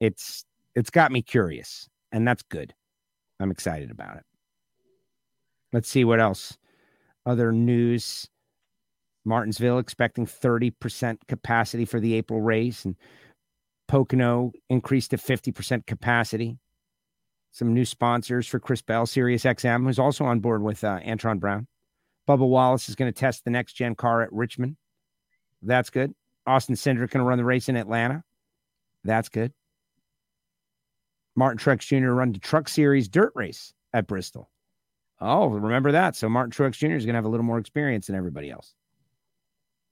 it's it's got me curious and that's good. I'm excited about it. Let's see what else other news martinsville expecting 30% capacity for the april race and Pocono increased to 50% capacity. Some new sponsors for Chris Bell, Sirius XM, who's also on board with uh, Antron Brown. Bubba Wallace is going to test the next gen car at Richmond. That's good. Austin Cindric going to run the race in Atlanta. That's good. Martin Truex Jr. run the Truck Series dirt race at Bristol. Oh, remember that. So Martin Truex Jr. is going to have a little more experience than everybody else.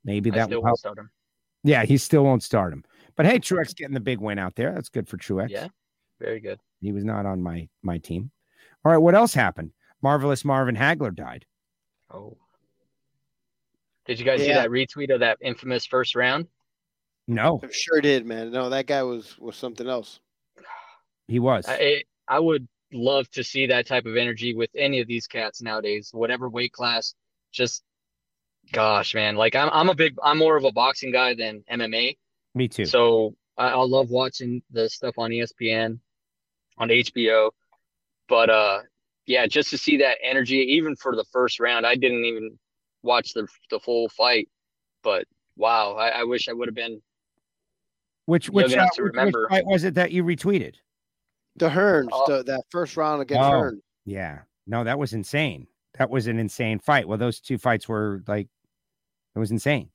Maybe that will help. Start him. Yeah, he still won't start him. But hey, Truex getting the big win out there. That's good for Truex. Yeah, very good. He was not on my my team. All right, what else happened? Marvelous Marvin Hagler died. Oh. Did you guys yeah. see that retweet of that infamous first round? No. I sure did, man. No, that guy was was something else. He was. I, I would love to see that type of energy with any of these cats nowadays, whatever weight class. Just, gosh, man, like I'm, I'm a big, I'm more of a boxing guy than MMA. Me too. So I, I love watching the stuff on ESPN, on HBO. But uh, yeah, just to see that energy, even for the first round, I didn't even watch the the full fight. But wow, I, I wish I would have been. Which which, uh, which, which fight was it that you retweeted? The Hearns, oh. the, that first round against oh, Hearn. Yeah. No, that was insane. That was an insane fight. Well, those two fights were like, it was insane.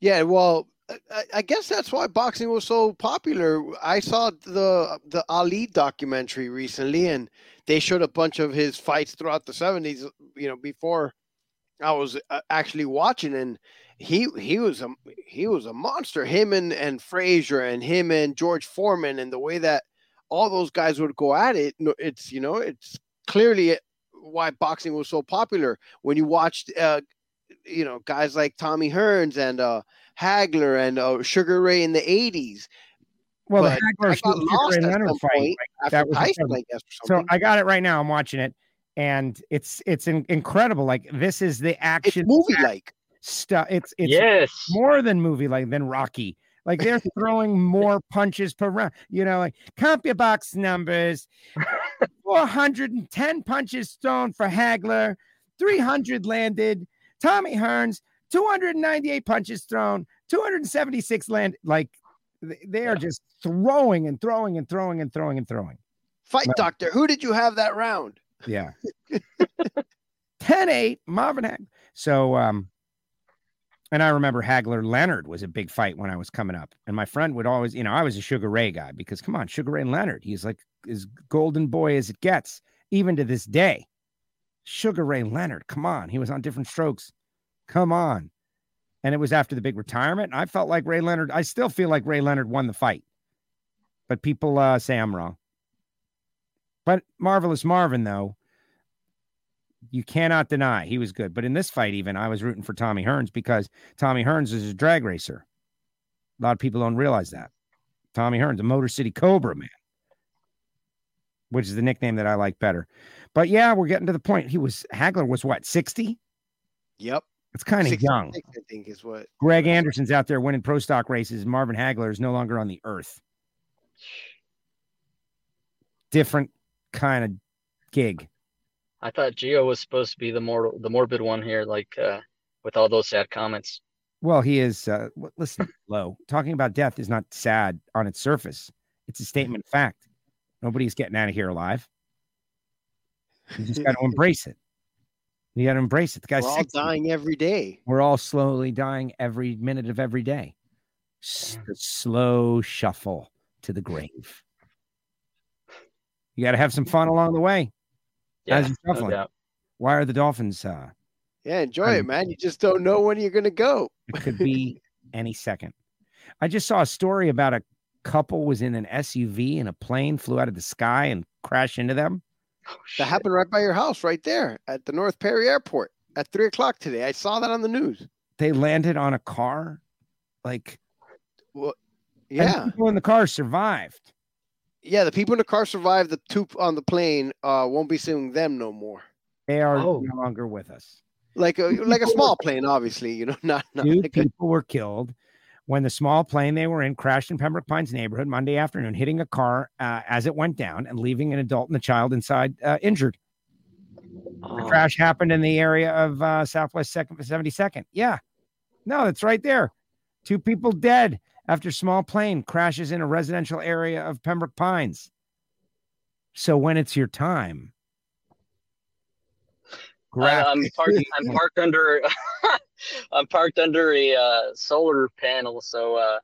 Yeah. Well, I, I guess that's why boxing was so popular. I saw the the Ali documentary recently, and they showed a bunch of his fights throughout the seventies. You know, before I was uh, actually watching, and he he was a he was a monster. Him and and Frazier and him and George Foreman and the way that all those guys would go at it. It's you know it's clearly why boxing was so popular. When you watched, uh, you know, guys like Tommy Hearns and uh, Hagler and uh, Sugar Ray in the '80s. Well, but the Hagler Sugar Ray Leonard fight that was Tyson, I guess, so. I got it right now. I'm watching it, and it's it's in, incredible. Like this is the action movie like stuff. It's it's yes. more than movie like than Rocky. Like they're *laughs* throwing more punches per round. You know, like CompuBox numbers: *laughs* four hundred and ten punches thrown for Hagler, three hundred landed. Tommy Hearns, two hundred and ninety-eight punches thrown, two hundred and seventy-six land. Like they are just throwing and throwing and throwing and throwing and throwing. Fight doctor, who did you have that round? Yeah. *laughs* 10-8, Marvin Hagler. So um and I remember Hagler Leonard was a big fight when I was coming up. And my friend would always, you know, I was a Sugar Ray guy because come on, Sugar Ray Leonard, he's like as golden boy as it gets, even to this day. Sugar Ray Leonard, come on. He was on Diff'rent Strokes. Come on. And it was after the big retirement. I felt like Ray Leonard, I still feel like Ray Leonard won the fight. But people uh, say I'm wrong. But Marvelous Marvin, though, you cannot deny he was good. But in this fight, even I was rooting for Tommy Hearns because Tommy Hearns is a drag racer. A lot of people don't realize that. Tommy Hearns, a Motor City Cobra man, which is the nickname that I like better. But yeah, we're getting to the point. He was Hagler was what, 60? Yep. It's kind of young. I think is what Greg Anderson's out there winning pro stock races. Marvin Hagler is no longer on the earth. Different kind of gig. I thought Gio was supposed to be the more the morbid one here, like uh, with all those sad comments. Well, he is. Uh, listen, low talking about death is not sad on its surface. It's a statement of fact. Nobody's getting out of here alive. You just got to embrace it. You got to embrace it. The guy's We're all dying every day. We're all slowly dying every minute of every day. The slow shuffle to the grave. You got to have some fun along the way. Yeah, no Why are the Dolphins? Uh, yeah, enjoy I mean, it, man. You just don't know when you're going to go. it could be *laughs* any second. I just saw a story about a couple was in an SUV and a plane flew out of the sky and crashed into them. Oh, that happened right by your house, right there at the North Perry Airport at three o'clock today. I saw that on the news. They landed on a car, like, well, yeah, people in the car survived yeah, the people in the car survived. The two on the plane uh, won't be seeing them no more. They are oh. no longer with us. Like a like a small plane, obviously. You know, *laughs* not, not two like people a... were killed when the small plane they were in crashed in Pembroke Pines neighborhood Monday afternoon, hitting a car uh, as it went down and leaving an adult and a child inside uh, injured. Oh. The crash happened in the area of uh, Southwest Second Seventy Second. Yeah, no, it's right there. Two people dead after small plane crashes in a residential area of Pembroke Pines. So when it's your time, uh, I'm parked. I'm *laughs* parked under. *laughs* I'm parked under a uh, solar panel. So, uh,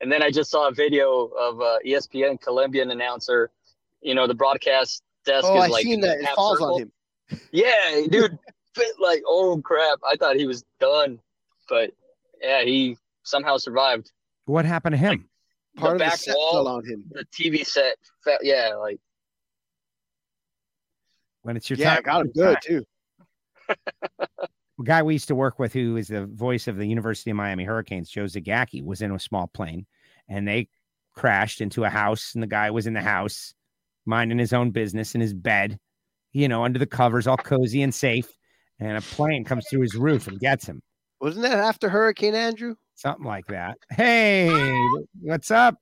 and then I just saw a video of uh, ESPN Colombian announcer. You know, the broadcast desk oh, is I like seen that. It falls circle. on him. Yeah, dude. like, oh crap! I thought he was done, but yeah, he somehow survived. What happened to him? Like, Part the of back the wall on him. The TV set. Fell, yeah, like when it's your yeah, time. Yeah, I got him good too. A *laughs* guy we used to work with, who is the voice of the University of Miami Hurricanes, Joe Zagacki, was in a small plane, and they crashed into a house, and the guy was in the house, minding his own business in his bed, you know, under the covers, all cozy and safe, and a plane comes through his roof and gets him. Wasn't that after Hurricane Andrew? Something like that. Hey, what's up?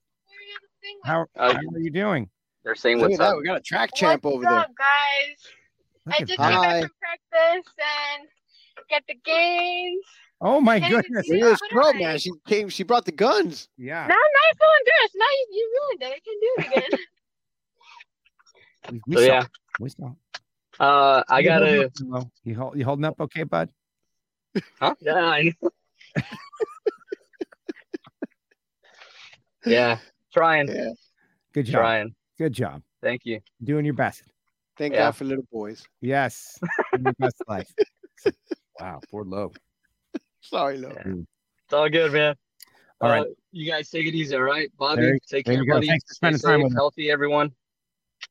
How, how are you doing? They're saying what's up. We got a track champ what's over up, there. guys? I just came back from practice and get the games. Oh my goodness! Look at this girl, man. She came. She brought the guns. Yeah. Now, nice full dress. Now you, you ruined it. I can do it again. we, *laughs* *laughs* we So, saw, yeah. we saw. Uh, I You gotta. up, You hold, you holding up okay, bud? Huh? Yeah. *laughs* I know. Yeah. Trying. Yeah. Good job. Trying. Good job. Thank you. Doing your best. Thank Yeah. God for little boys. Yes. Your best *laughs* life. Wow. Poor low. Sorry, Lo. Yeah. It's all good, man. All Uh, right. You guys take it easy, all right? Bobby, There- take there care, you go. buddy. Thanks for Stay spending time safe, with us. healthy, everyone.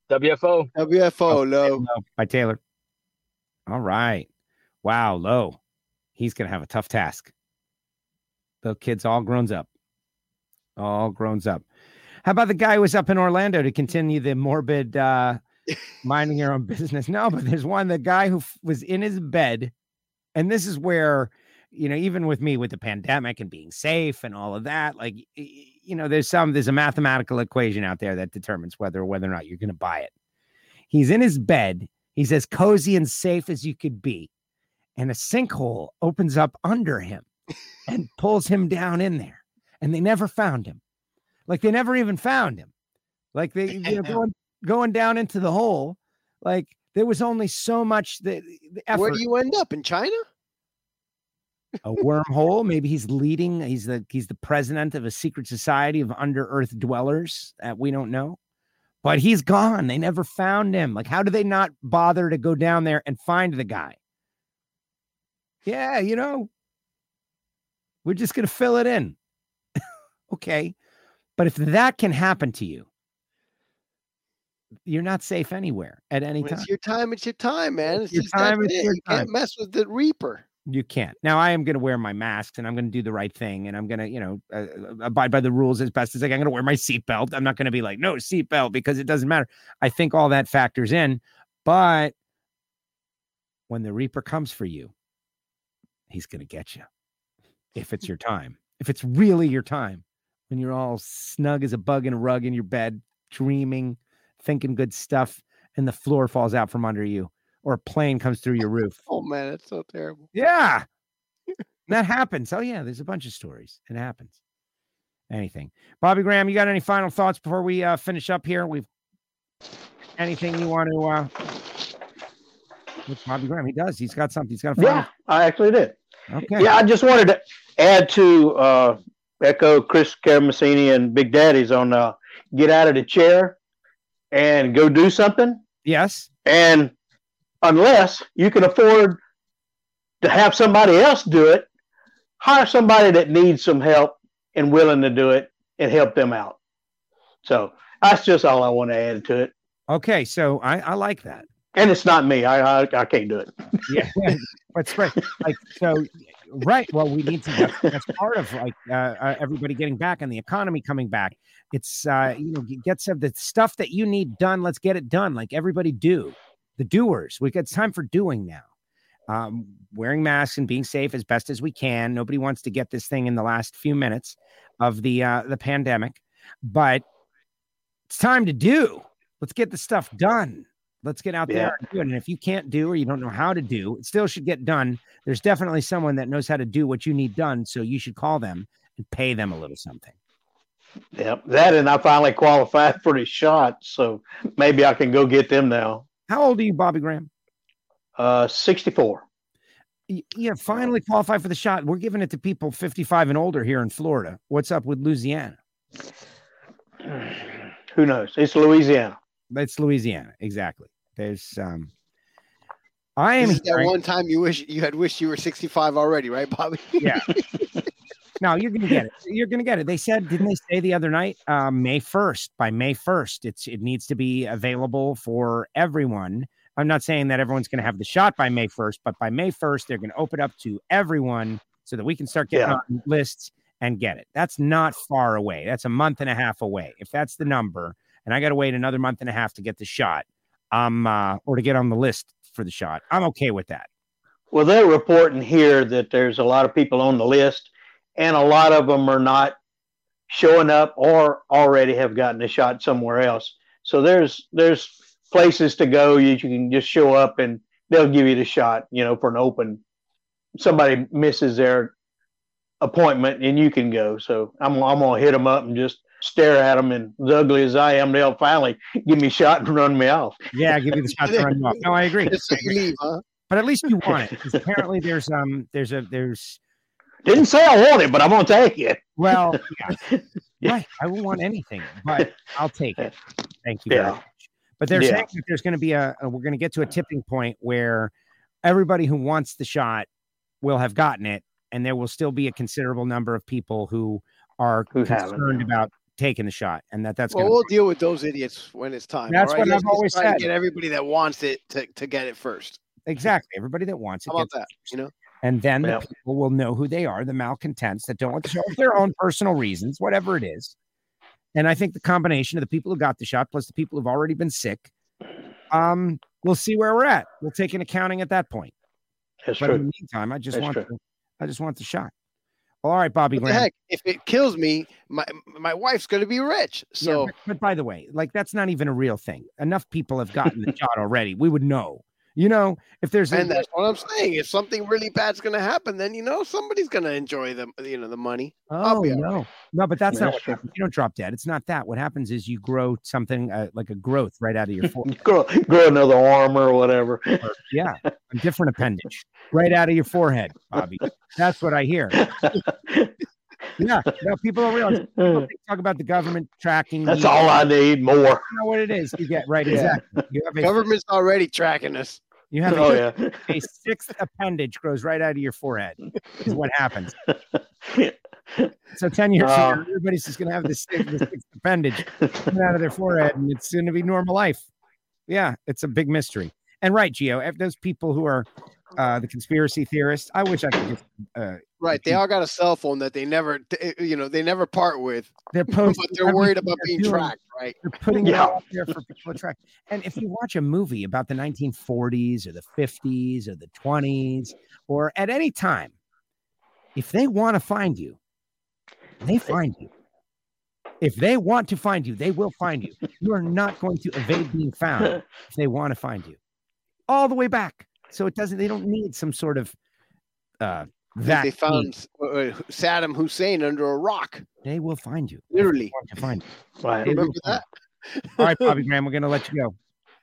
WFO. WFO, Lo. Low by Taylor. All right. Wow, low. He's gonna have a tough task. The kid's all grown up. All grown up. How about the guy who was up in Orlando to continue the morbid uh *laughs* minding your own business? No, but there's one, the guy who f- was in his bed, and this is where you know, even with me with the pandemic and being safe and all of that, like you know, there's some there's a mathematical equation out there that determines whether or whether or not you're gonna buy it. He's in his bed. He's as cozy and safe as you could be. And a sinkhole opens up under him and pulls him down in there. And they never found him. Like they never even found him. Like they *laughs* you know, going going down into the hole. Like there was only so much that the effort. Where do you end up in China? a wormhole. Maybe he's leading. He's the he's the president of a secret society of under earth dwellers that we don't know. But he's gone. They never found him. Like, how do they not bother to go down there and find the guy? Yeah, you know, we're just gonna fill it in. Okay. But if that can happen to you, you're not safe anywhere at any When time. it's your time. It's your time, man. It's your just time, it's it. your You can't mess with the Reaper. You can't. Now I am going to wear my masks and I'm going to do the right thing and I'm going to, you know, uh, abide by the rules as best as I can. I'm going to wear my seatbelt. I'm not going to be like, no seatbelt because it doesn't matter. I think all that factors in. But when the Reaper comes for you, he's going to get you if it's your time. If it's really your time, when you're all snug as a bug in a rug in your bed, dreaming, thinking good stuff, and the floor falls out from under you, or a plane comes through your roof. *laughs* Oh man, that's so terrible. Yeah. *laughs* that happens. Oh, yeah. There's a bunch of stories. It happens. Anything. Bobby Graham, you got any final thoughts before we uh, finish up here? We've anything you want to uh with Bobby Graham? He does. He's got something. He's got a final. Yeah, I actually did. Okay. Yeah, I just wanted to add to uh, echo Chris Caramasini and Big Daddy's on uh, get out of the chair and go do something. Yes. And unless you can afford to have somebody else do it, hire somebody that needs some help and willing to do it and help them out. So that's just all I want to add to it. Okay. So I, I like that. And it's not me. I I, I can't do it. Yeah. *laughs* but spread like so right. Well, we need to that's, that's part of like uh, uh, everybody getting back and the economy coming back. It's uh you know get- some the stuff that you need done. Let's get it done. Like everybody do the doers. We got time for doing now. Um, wearing masks and being safe as best as we can. Nobody wants to get this thing in the last few minutes of the uh, the pandemic, but it's time to do. Let's get the stuff done. Let's get out Yeah. there and do it. And if you can't do or you don't know how to do, it still should get done. There's definitely someone that knows how to do what you need done. So you should call them and pay them a little something. Yep, that and I finally qualified for the shot, so maybe I can go get them now. How old are you, Bobby Graham? Uh, sixty-four. Yeah, finally qualified for the shot. We're giving it to people fifty-five and older here in Florida. What's up with Louisiana? Who knows? It's Louisiana. It's Louisiana, exactly. There's um. I am that one time you wish you had wished you were 65 already, right, Bobby? *laughs* Yeah. no, you're gonna get it. You're gonna get it. They said, didn't they say the other night, uh, May 1st? By May 1st, it's it needs to be available for everyone. I'm not saying that everyone's gonna have the shot by May 1st, but by May 1st, they're gonna open up to everyone so that we can start getting yeah. on lists and get it. That's not far away. That's a month and a half away. If that's the number, and I got to wait another month and a half to get the shot, um, uh, or to get on the list for the shot, I'm okay with that. Well, they're reporting here that there's a lot of people on the list, and a lot of them are not showing up or already have gotten a shot somewhere else. So there's there's places to go. You, you can just show up and they'll give you the shot. You know, for an open. Somebody misses their appointment and you can go. So I'm I'm gonna hit them up and just stare at them. And as ugly as I am, they'll finally give me a shot and run me off. *laughs* Yeah, give you the shot to run you off. No, I agree. leave, huh? But at least you want it. Apparently there's um there's a there's didn't say I want it, but I'm gonna take it. Well, *laughs* yeah. right. I won't want anything, but I'll take it. Thank you yeah. much. But they're yeah. saying that there's going to be a, a we're going to get to a tipping point where everybody who wants the shot will have gotten it, and there will still be a considerable number of people who are who concerned about taking the shot, and that that's well, we'll deal with those idiots when it's time. That's right? what I've always said. Get everybody that wants it to, to get it first. Exactly, everybody that wants it. How about that? You know, and then the people will know who they are, the malcontents that don't want to show their own personal reasons, whatever it is. And I think the combination of the people who got the shot plus the people who've already been sick, um, we'll see where we're at. We'll take an accounting at that point. That's but true. in the meantime, I just That's want to, I just want the shot. All right, Bobby Graham. Heck, if it kills me, my my wife's going to be rich. So, yeah, but, but, by the way, like that's not even a real thing. Enough people have gotten the *laughs* shot already. We would know. You know, if there's and a, that's what I'm saying. If something really bad's going to happen, then you know somebody's going to enjoy the you know the money. Oh no, no, but that's, not what happens. You don't drop dead. It's not that. What happens is you grow something uh, like a growth right out of your forehead. *laughs* grow, grow another arm or whatever. Or, yeah, a different appendage right out of your forehead, Bobby. That's what I hear. *laughs* yeah, no, people don't realize. *laughs* People talk about the government tracking. That's all I need. More. You know what it is. You get right. Yeah. Exactly. A, Government's already tracking us. You have oh, a, yeah. a sixth appendage grows right out of your forehead. Is what happens. *laughs* So ten years uh, from everybody's just going to have this sixth, this *laughs* sixth appendage out of their forehead, and it's going to be normal life. Yeah, it's a big mystery. And right, Gio, those people who are uh, the conspiracy theorists, I wish I could just uh, Right. They all got a cell phone that they never, eh, you know, they never part with. They're *laughs* posting, but they're worried about being doing. tracked, right? They're putting yeah. it out there for people to track. And if you watch a movie about the 1940s or the 50s or the 20s or at any time, if they want to find you, they find you. If they want to find you, they will find you. You are not going to evade being found *laughs* if they want to find you. All the way back. So it doesn't, they don't need some sort of uh, that they found uh, Saddam Hussein under a rock. They will find you. Literally. To find you. Right. Remember that? All right, Bobby Graham, we're going to let you go.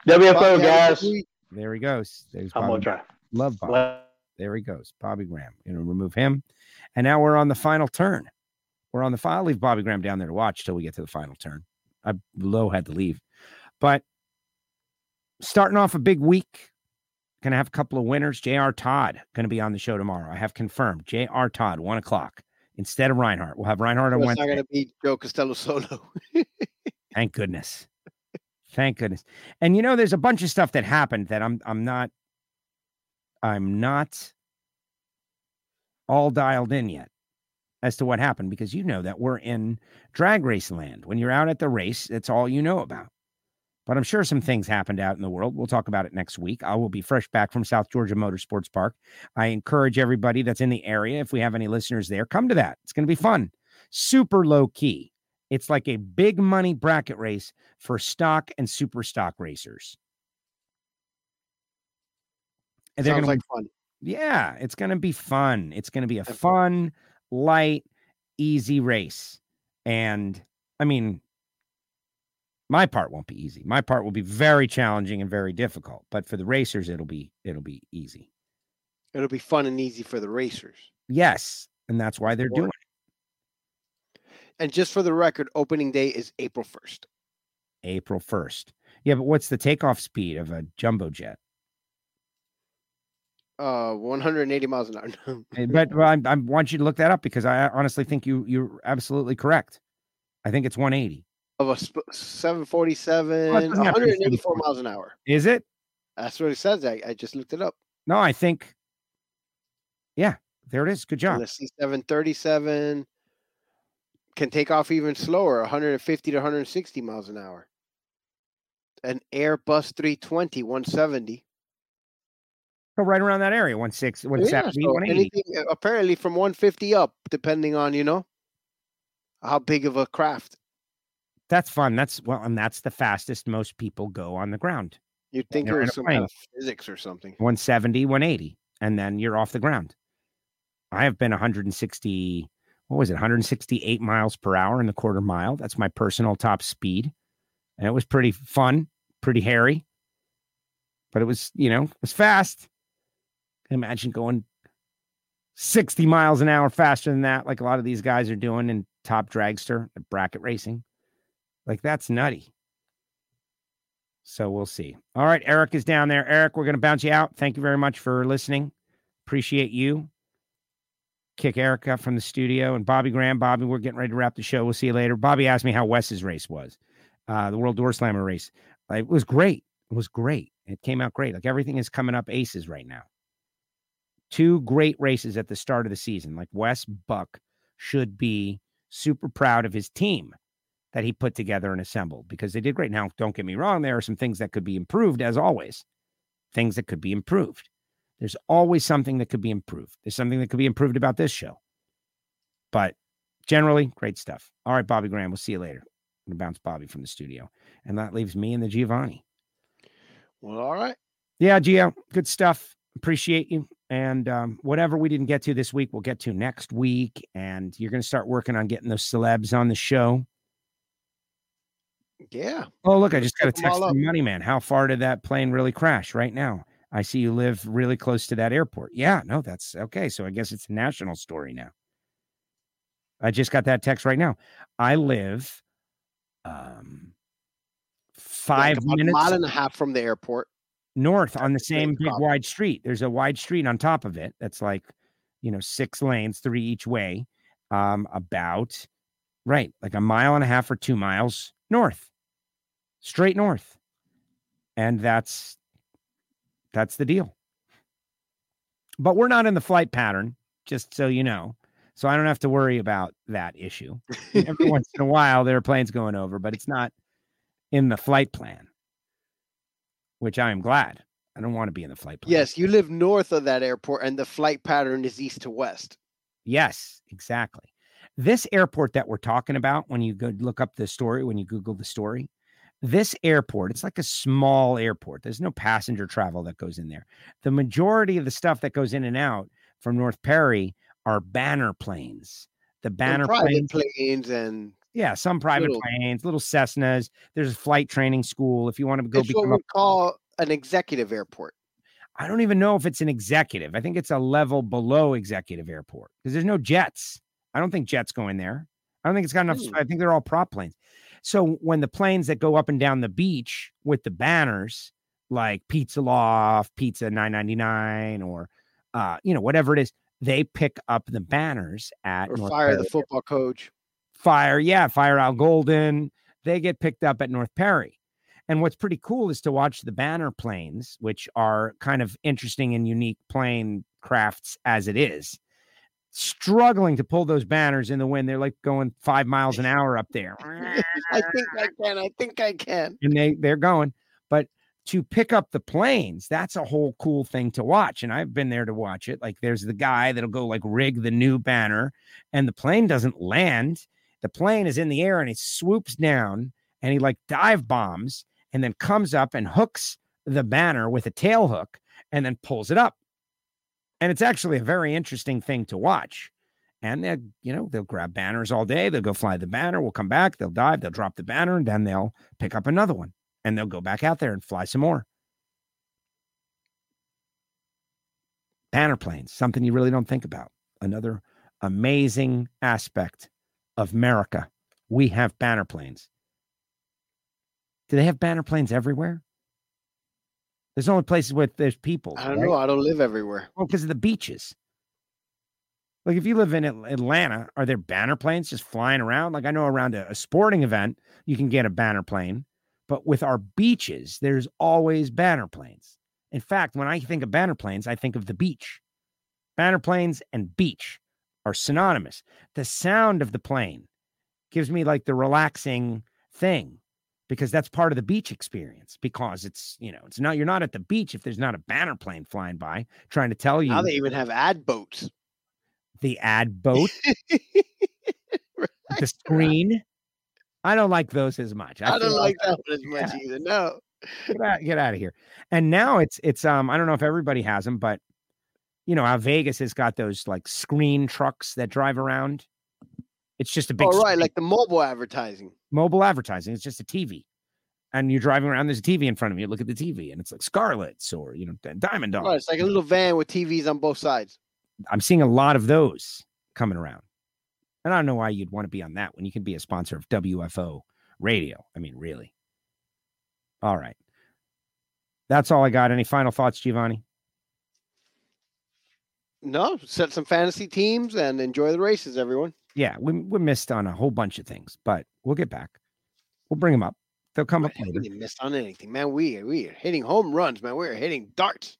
WFO, Bobby, guys. There he goes. There's Bobby. I'm going to try. Love Bobby. There he goes. Bobby Graham. Going to remove him. And now we're on the final turn. We're on the file. I'll leave Bobby Graham down there to watch till we get to the final turn. I low had to leave. But starting off a big week Going to have a couple of winners. J.R. Todd going to be on the show tomorrow. I have confirmed. J.R. Todd, one o'clock instead of Reinhart. We'll have Reinhart on Wednesday. not going to be Joe Costello solo. *laughs* Thank goodness. Thank goodness. And you know, there's a bunch of stuff that happened that I'm I'm not I'm not all dialed in yet as to what happened because you know that we're in drag race land. When you're out at the race, that's all you know about. But I'm sure some things happened out in the world. We'll talk about it next week. I will be fresh back from South Georgia Motorsports Park. I encourage everybody that's in the area, if we have any listeners there, come to that. It's going to be fun. Super low key. It's like a big money bracket race for stock and super stock racers. And they're Sounds gonna, like fun. Yeah, it's going to be fun. It's going to be a fun, light, easy race. And I mean, my part won't be easy. My part will be very challenging and very difficult. But for the racers, it'll be it'll be easy. It'll be fun and easy for the racers. Yes, and that's why they're doing it. And just for the record, opening day is April first. April first. Yeah, but what's the takeoff speed of a jumbo jet? Uh, 180 miles an hour. *laughs* but, but I, I want you to look that up because I honestly think you you're absolutely correct. I think it's 180 of a 747, 184 miles an hour. Is it? That's what it says. I, I just looked it up. No, I think. Yeah, there it is. Good job. The C737 can take off even slower, 150 to 160 miles an hour. An Airbus 320, 170. So right around that area, 160, 170, yeah, so 180. Anything, apparently from 150 up, depending on, you know, how big of a craft. That's fun. That's well, and that's the fastest most people go on the ground. You'd think it was some kind of physics or something. 170, 180, and then you're off the ground. I have been 160, what was it, 168 miles per hour in the quarter mile. That's my personal top speed. And it was pretty fun, pretty hairy. But it was, you know, it was fast. Imagine going 60 miles an hour faster than that, like a lot of these guys are doing in top dragster bracket racing. Like that's nutty. So we'll see. All right, Eric is down there. Eric, we're going to bounce you out. Thank you very much for listening. Appreciate you. Kick Erica from the studio and Bobby Graham. Bobby, we're getting ready to wrap the show. We'll see you later. Bobby asked me how Wes's race was, uh, the World Door Slammer race. It was great. It was great. It came out great. Like everything is coming up aces right now. Two great races at the start of the season. Like Wes Buck should be super proud of his team that he put together and assembled because they did great. Now, don't get me wrong, there are some things that could be improved, as always, things that could be improved. There's always something that could be improved. There's something that could be improved about this show. But generally, great stuff. All right, Bobby Graham, we'll see you later. I'm going to bounce Bobby from the studio. And that leaves me and the Giovanni. Well, all right. Yeah, Gio, good stuff. Appreciate you. And um, whatever we didn't get to this week, we'll get to next week. And you're going to start working on getting those celebs on the show. Yeah. Oh, look, I just got a text from Money Man. How far did that plane really crash right now? I see you live really close to that airport. Yeah, no, that's okay. So I guess it's a national story now. I just got that text right now. I live um five like minutes a mile and a half from the airport. North on the same big wide street. There's a wide street on top of it that's like, you know, six lanes, three each way. Um, about right, like a mile and a half or two miles north straight north. And that's that's the deal. But we're not in the flight pattern, just so you know. So I don't have to worry about that issue. Every once in a while there are planes going over, but it's not in the flight plan. Which I am glad. I don't want to be in the flight plan. Yes, you live north of that airport and the flight pattern is east to west. Yes, exactly. This airport that we're talking about, when you go look up the story, when you Google the story, this airport, it's like a small airport. There's no passenger travel that goes in there. The majority of the stuff that goes in and out from North Perry are banner planes. The banner planes, planes and yeah, some private little, planes, little Cessnas. There's a flight training school if you want to go. It's what we call an executive airport. I don't even know if it's an executive. I think it's a level below executive airport because there's no jets. I don't think jets go in there. I don't think it's got enough. Hmm. I think they're all prop planes. So when the planes that go up and down the beach with the banners, like Pizza Loft, Pizza 999, or uh, you know, whatever it is, they pick up the banners at or North fire Perry. the football coach. Fire, yeah, fire Al Golden. They get picked up at North Perry. And what's pretty cool is to watch the banner planes, which are kind of interesting and unique plane crafts as it is struggling to pull those banners in the wind. They're like going five miles an hour up there. *laughs* I think I can. I think I can. And they they're going, but to pick up the planes, that's a whole cool thing to watch. And I've been there to watch it. Like there's the guy that'll go like rig the new banner, and the plane doesn't land. The plane is in the air and it swoops down and he like dive bombs and then comes up and hooks the banner with a tail hook and then pulls it up and it's actually a very interesting thing to watch. and they you know they'll grab banners all day. They'll go fly the banner. We'll come back. They'll dive. They'll drop the banner and then they'll pick up another one. And they'll go back out there and fly some more. Banner planes something you really don't think about. Another amazing aspect of america. We have banner planes. Do they have banner planes everywhere there's only places where there's people i don't right? know i don't live everywhere well because of the beaches like if you live in Atlanta, are there banner planes just flying around? Like I know around a, a, sporting event, you can get a banner plane, but with our beaches, there's always banner planes. In fact, when I think of banner planes, I think of the beach. Banner planes and beach are synonymous. The sound of the plane gives me like the relaxing thing because that's part of the beach experience because it's you know it's not you're not at the beach if there's not a banner plane flying by trying to tell you now they even have ad boats the ad *laughs* boat, right, the screen. Right. I don't like those as much. I, I don't like that one as much yeah. either. No. Get out, get out of here. And now it's it's um I don't know if everybody has them, but you know how Vegas has got those like screen trucks that drive around. It's just a big. Oh right, like the mobile advertising. Mobile advertising. It's just a TV, and you're driving around. There's a TV in front of you. Look at the TV, and it's like Scarlets or you know Diamond Dogs. Right, it's like a little van with TVs on both sides. I'm seeing a lot of those coming around. And I don't know why you'd want to be on that when you can be a sponsor of WFO radio. I mean, really. All right. That's all I got. Any final thoughts, Giovanni? No, set some fantasy teams and enjoy the races, everyone. Yeah, we, we missed on a whole bunch of things, but we'll get back. We'll bring them up. They'll come up later. We didn't on anything, man. We we are hitting home runs, man. We're hitting darts.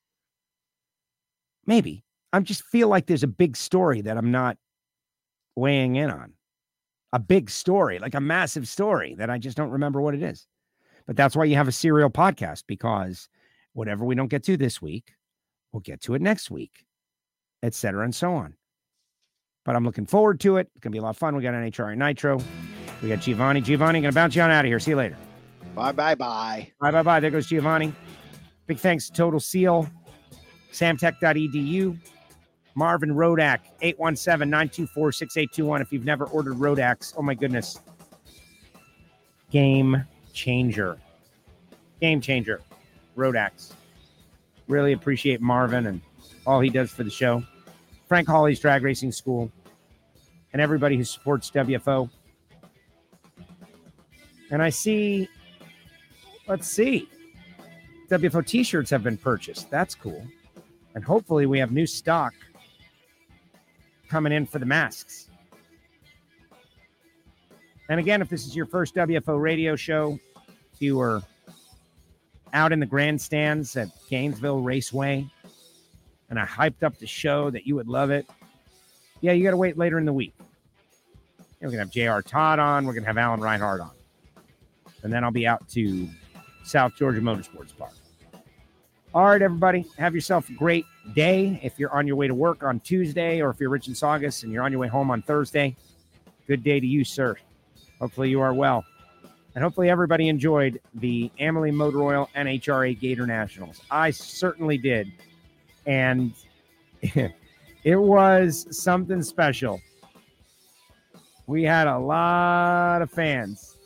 Maybe, I just feel like there's a big story that I'm not weighing in on. A big story, like a massive story that I just don't remember what it is. But that's why you have a serial podcast because whatever we don't get to this week, we'll get to it next week, et cetera, and so on. But I'm looking forward to it. It's going to be a lot of fun. We got NHRA Nitro. We got Giovanni. Giovanni, going to bounce you on out of here. See you later. Bye, bye, bye. Bye, bye, bye. There goes Giovanni. Big thanks to Total Seal, samtech.edu, Marvin Rodak, 817 924 6821. If you've never ordered Rodaks, oh my goodness. Game changer. Game changer. Rodaks. Really appreciate Marvin and all he does for the show. Frank Hawley's Drag Racing School, and everybody who supports WFO. And I see, let's see, WFO t shirts have been purchased. That's cool. And hopefully we have new stock coming in for the masks. And again, if this is your first WFO radio show, you were out in the grandstands at Gainesville Raceway and I hyped up the show that you would love it, yeah, you got to wait later in the week. We're going to have J.R. Todd on. We're going to have Alan Reinhart on. And then I'll be out to South Georgia Motorsports Park. All right, everybody, have yourself a great day. If you're on your way to work on Tuesday, or if you're Rich and Saugus and you're on your way home on Thursday, good day to you, sir. Hopefully, you are well. And hopefully, everybody enjoyed the Amalie Motor Oil NHRA Gator Nationals. I certainly did. And *laughs* it was something special. We had a lot of fans.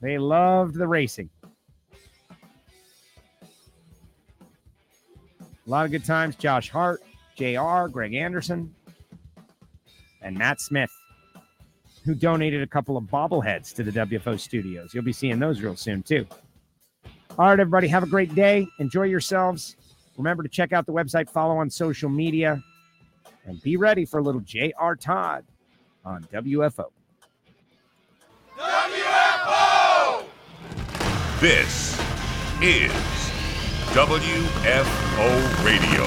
They loved the racing. A lot of good times. Josh Hart, JR, Greg Anderson, and Matt Smith, who donated a couple of bobbleheads to the WFO studios. You'll be seeing those real soon, too. All right, everybody, have a great day. Enjoy yourselves. Remember to check out the website, follow on social media, and be ready for a little J.R. Todd on WFO. WFO! This is WFO Radio.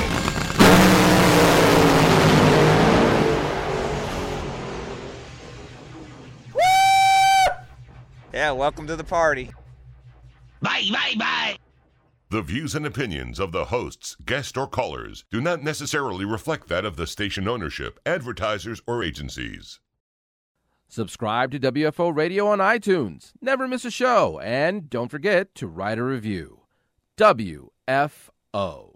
Yeah, welcome to the party. Bye, bye, bye. The views and opinions of the hosts, guests, or callers do not necessarily reflect that of the station ownership, advertisers, or agencies. Subscribe to WFO Radio on iTunes. Never miss a show. And don't forget to write a review. WFO.